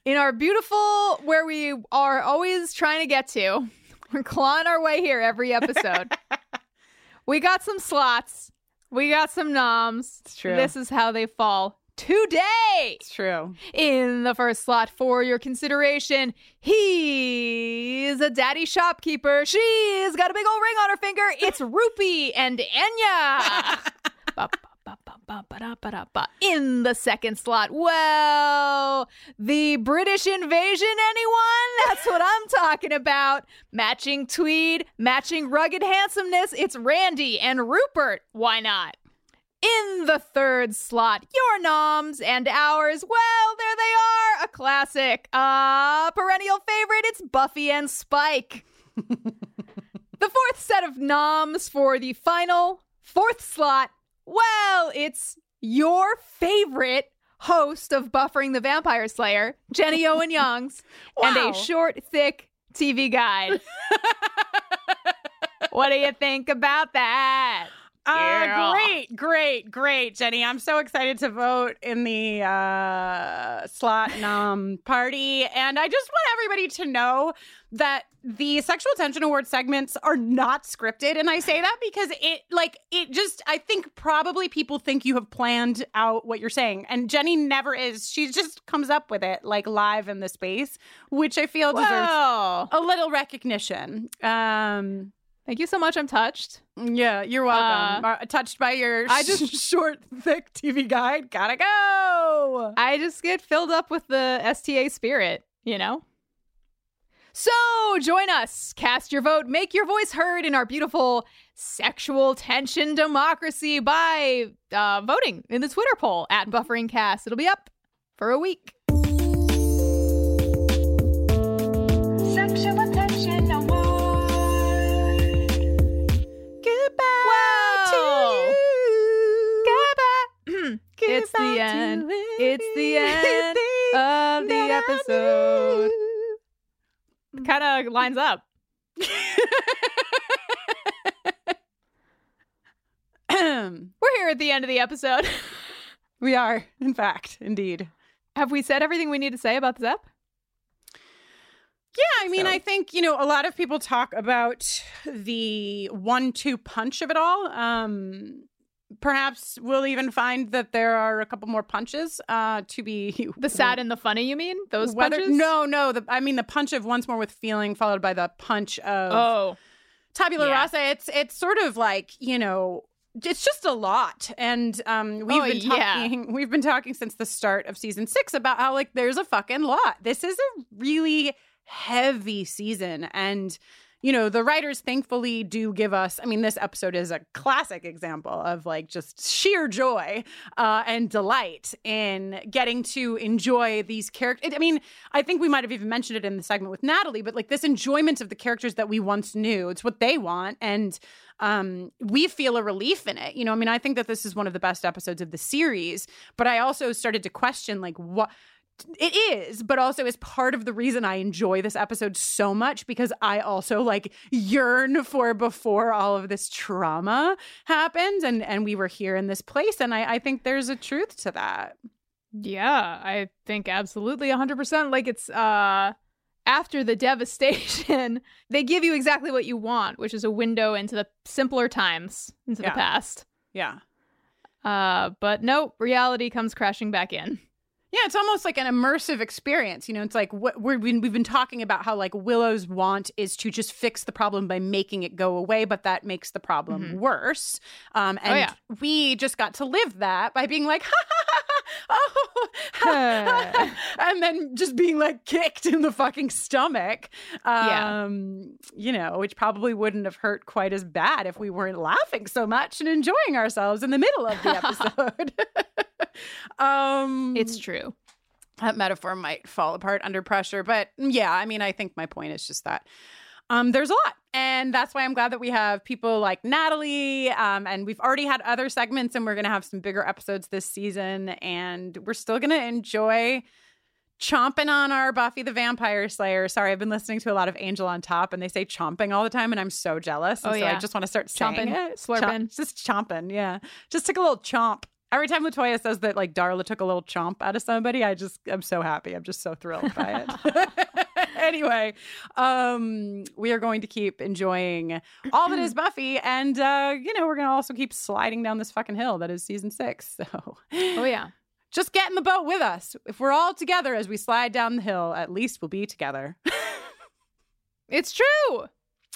in our beautiful, where we are always trying to get to. We're clawing our way here every episode. we got some slots. We got some noms. It's true. This is how they fall. today. It's true. In the first slot for your consideration, he's a daddy shopkeeper. She's got a big old ring on her finger. It's Rupey and Anya. In the second slot, well, the British invasion, anyone? That's what I'm talking about. Matching tweed, matching rugged handsomeness. It's Randy and Rupert. Why not? In the third slot, your noms and ours. Well, there they are, a classic, a perennial favorite. It's Buffy and Spike. the fourth set of noms for the final fourth slot. Well, it's your favorite host of Buffering the Vampire Slayer, Jenny Owen Youngs, and a short, thick TV guide. what do you think about that? Uh, great, great, great, Jenny. I'm so excited to vote in the uh, slot nom party. And I just want everybody to know that the sexual tension award segments are not scripted. And I say that because it, like, it just, I think probably people think you have planned out what you're saying. And Jenny never is. She just comes up with it, like, live in the space, which I feel deserves Whoa. a little recognition. Um, Thank you so much. I'm touched. yeah, you're welcome. Uh, Uh, touched by your I just- short, thick TV guide. Gotta go. I just get filled up with the STA spirit, you know? So join us, cast your vote, make your voice heard in our beautiful sexual tension democracy by uh, voting in the Twitter poll at Buffering Cast. It'll be up for a week. It's the end. It's the end of the episode. Kind of lines up. We're here at the end of the episode. we are, in fact, indeed. Have we said everything we need to say about this app? Yeah, I mean, So- I think, you know, a lot of people talk about the one two punch of it all. Um, perhaps we'll even find that there are a couple more punches uh, to be. The sad and the funny, you mean? Those Whether- punches? No, no. The, I mean, the punch of once more with feeling, followed by the punch of Oh. tabula Yeah. rasa. It's it's sort of like you know. It's just a lot, and um, we've Oh, been yeah. talking. We've been talking since the start of season six about how like there's a fucking lot. This is a really heavy season, and you know the writers thankfully do give us. I mean, this episode is a classic example of like just sheer joy uh, and delight in getting to enjoy these characters. I mean, I think we might have even mentioned it in the segment with Natalie, but like this enjoyment of the characters that we once knew. It's what they want, and um, we feel a relief in it. You know, I mean, I think that this is one of the best episodes of the series, but I also started to question like what it is, but also is part of the reason I enjoy this episode so much because I also like yearn for before all of this trauma happened and and we were here in this place and I, I think there's a truth to that. Yeah, I think absolutely 100%. Like it's uh after the devastation, they give you exactly what you want, which is a window into the simpler times, into Yeah. the past. Yeah. Uh but no, reality comes crashing back in. Yeah, it's almost like an immersive experience. You know, it's like what we've been, we've been talking about how like Willow's want is to just fix the problem by making it go away, but that makes the problem worse. Um, and Oh, yeah. we just got to live that by being like, ha ha ha, ha, oh, ha, ha," and then just being like kicked in the fucking stomach. Yeah. Um, you know, which probably wouldn't have hurt quite as bad if we weren't laughing so much and enjoying ourselves in the middle of the episode. um, It's true. that metaphor might fall apart under pressure. But yeah, I mean, I think my point is just that um, there's a lot. And that's why I'm glad that we have people like Natalie. Um, and we've already had other segments, and we're going to have some bigger episodes this season. And we're still going to enjoy chomping on our Buffy the Vampire Slayer. Sorry, I've been listening to a lot of Angel on Top, and they say chomping all the time, and I'm so jealous. And Oh, so I just want to start Chomping, it. slurping. Chomp- just chomping, yeah. Just take a little chomp. Every time Latoya says that like Darla took a little chomp out of somebody, I just I'm so happy. I'm just so thrilled by it. anyway, um, we are going to keep enjoying all that is Buffy, and uh, you know we're gonna also keep sliding down this fucking hill that is season six. So, Oh yeah. just get in the boat with us. If we're all together as we slide down the hill, at least we'll be together. it's true.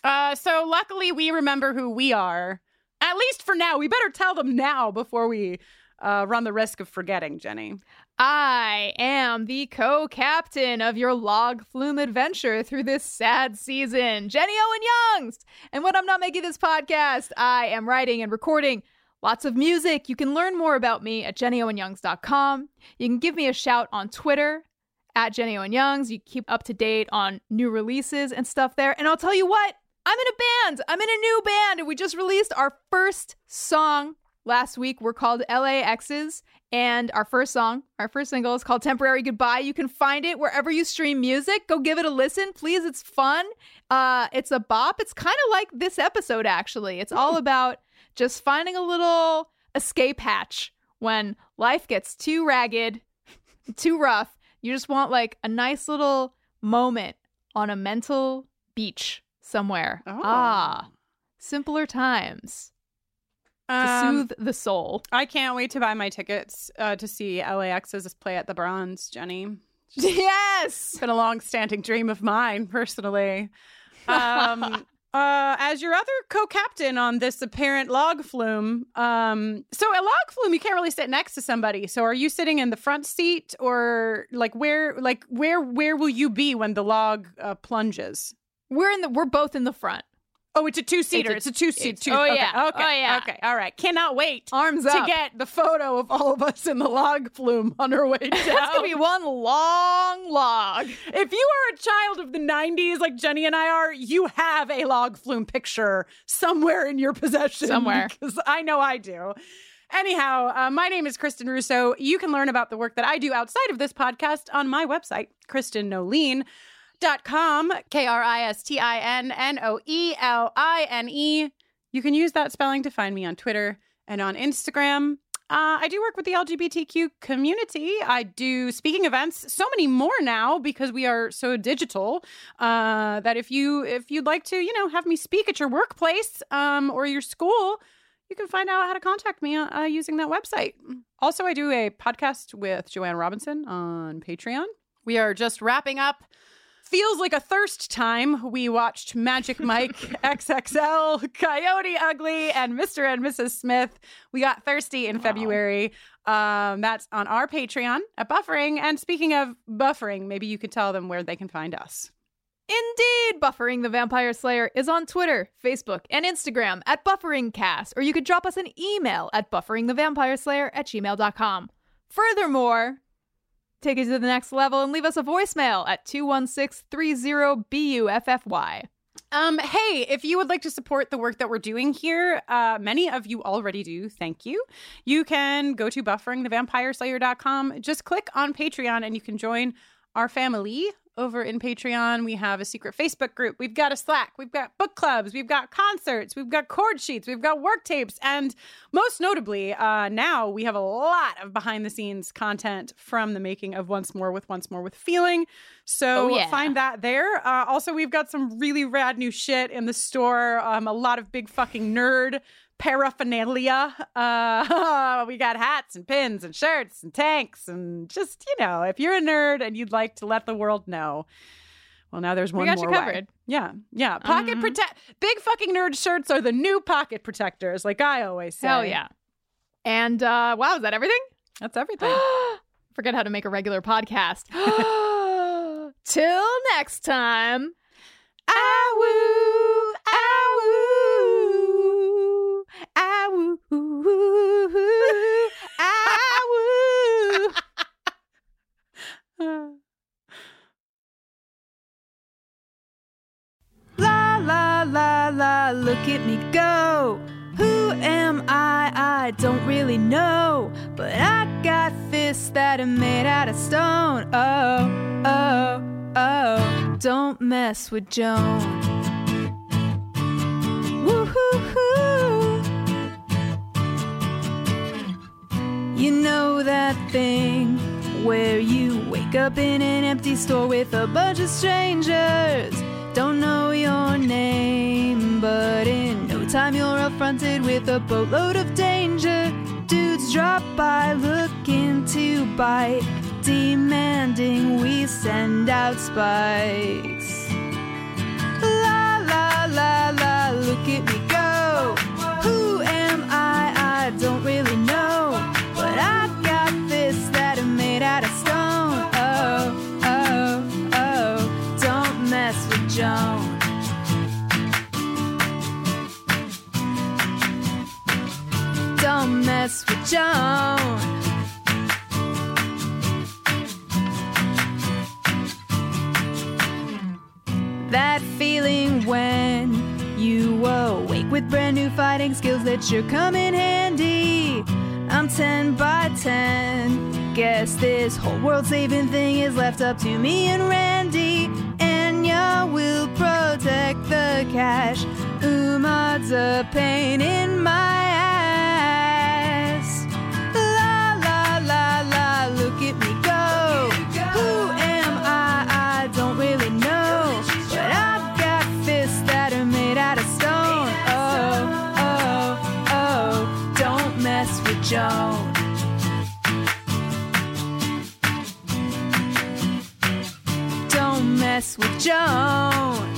Uh, so luckily, we remember who we are. At least for now. We better tell them now before we uh, run the risk of forgetting, Jenny. I am the co captain of your log flume adventure through this sad season, Jenny Owen Youngs. And when I'm not making this podcast, I am writing and recording lots of music. You can learn more about me at jennyowenyoungs.com. You can give me a shout on Twitter at Jenny Owen Youngs. You keep up to date on new releases and stuff there. And I'll tell you what, I'm in a band. I'm in a new band, and we just released our first song last week. We're called LAXs, and our first song, our first single, is called Temporary Goodbye. You can find it wherever you stream music. Go give it a listen, please. It's fun. Uh, it's a bop. It's kind of like this episode, actually. It's all about just finding a little escape hatch when life gets too ragged, too rough. You just want like a nice little moment on a mental beach somewhere. Oh. Ah, simpler times to Um, soothe the soul. I can't wait to buy my tickets uh, to see LAX's play at the Bronze, Jenny. Yes, It's been a long-standing dream of mine, personally. Um, uh, as your other co-captain on this apparent log flume, um, so a log flume, you can't really sit next to somebody. So, are you sitting in the front seat, or like where, like where, where will you be when the log uh, plunges? We're in the we're both in the front. Oh, it's a two-seater. It's a, two-seat. it's- oh, okay, yeah. Okay. Oh, yeah. Okay. All right. Cannot wait Arms up to get the photo of all of us in the log flume on our way down. That's gonna be one long log. If you are a child of the 90s, like Jenny and I are, you have a log flume picture somewhere in your possession. Somewhere. Because I know I do. Anyhow, uh, my name is Kristin Russo. You can learn about the work that I do outside of this podcast on my website, KristinNoeline.com, K R I S T I N N O E L I N E. You can use that spelling to find me on Twitter and on Instagram. Uh, I do work with the LGBTQ community. I do speaking events, so many more now because we are so digital. Uh, that if you if you'd like to, you know, have me speak at your workplace um, or your school, you can find out how to contact me uh, using that website. Also, I do a podcast with Joanna Robinson on Patreon. We are just wrapping up. Feels like a thirst time. We watched Magic Mike XXL, Coyote Ugly, and Mr. and Mrs. Smith. We got thirsty in February. Um, that's on our Patreon at Buffering. And speaking of buffering, maybe you could tell them where they can find us. Indeed, Buffering the Vampire Slayer is on Twitter, Facebook, and Instagram at BufferingCast, or you could drop us an email at bufferingthevampireslayer at gmail.com. Furthermore, take it to the next level and leave us a voicemail at 216-30-BUFFY. Um, hey, if you would like to support the work that we're doing here, uh, many of you already do. Thank you. You can go to bufferingthevampireslayer.com. Just click on Patreon and you can join our family over in Patreon. We have a secret Facebook group. We've got a Slack. We've got book clubs. We've got concerts. We've got chord sheets. We've got work tapes. And most notably, uh, now we have a lot of behind the scenes content from the making of Once More with Once More with Feeling. So Oh, yeah. find that there. Uh, also, we've got some really rad new shit in the store. Um, a lot of big fucking nerd paraphernalia. Uh, we got hats and pins and shirts and tanks and just you know, if you're a nerd and you'd like to let the world know. Well, now there's one We got you more way. covered. Yeah, yeah. Pocket Mhm. protect. Big fucking nerd shirts are the new pocket protectors, like I always say. Hell yeah. And uh, wow, is that everything? That's everything. Forget how to make a regular podcast. Till next time. Ow, la la look at me go. Who am I? I don't really know. But I got fists that are made out of stone. Oh, oh, oh. Don't mess with Joan. You know that thing where you wake up in an empty store with a bunch of strangers. Don't know your name, but in no time you're affronted with a boatload of danger. Dudes drop by looking to bite, demanding we send out spikes. La la la la, look at me go. Who am I? I don't really skills that sure come in handy. I'm 10 by 10. Guess this whole world saving thing is left up to me and Randy. Anya will protect the cash. Umad's a pain in my Joan.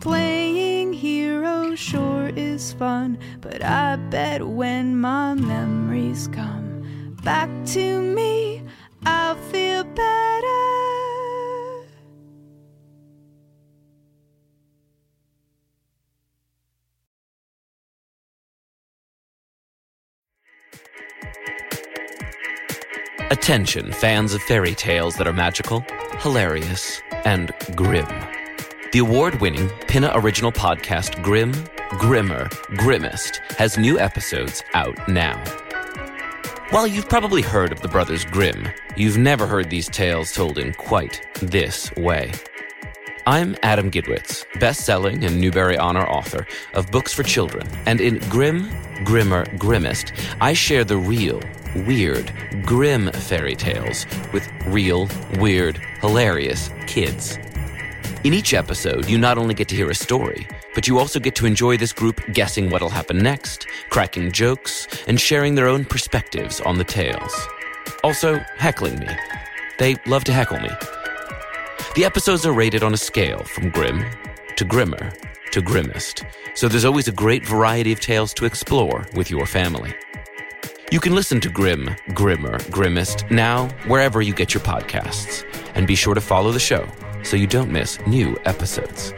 Playing hero sure is fun, but I bet when come back to me, I'll feel better. Attention, fans of fairy tales that are magical, hilarious, and grim. The award winning Pinna original podcast Grim, Grimmer, Grimmest has new episodes out now. While you've probably heard of the Brothers Grimm, you've never heard these tales told in quite this way. I'm Adam Gidwitz, best selling and Newbery Honor author of books for children, and in Grim, Grimmer, Grimmest, I share the real, weird, grim fairy tales with real, weird, hilarious kids. In each episode, you not only get to hear a story, but you also get to enjoy this group guessing what'll happen next, cracking jokes, and sharing their own perspectives on the tales. Also, heckling me. They love to heckle me. The episodes are rated on a scale from grim to grimmer to grimmest, so there's always a great variety of tales to explore with your family. You can listen to Grim, Grimmer, Grimmest now wherever you get your podcasts, and be sure to follow the show so you don't miss new episodes.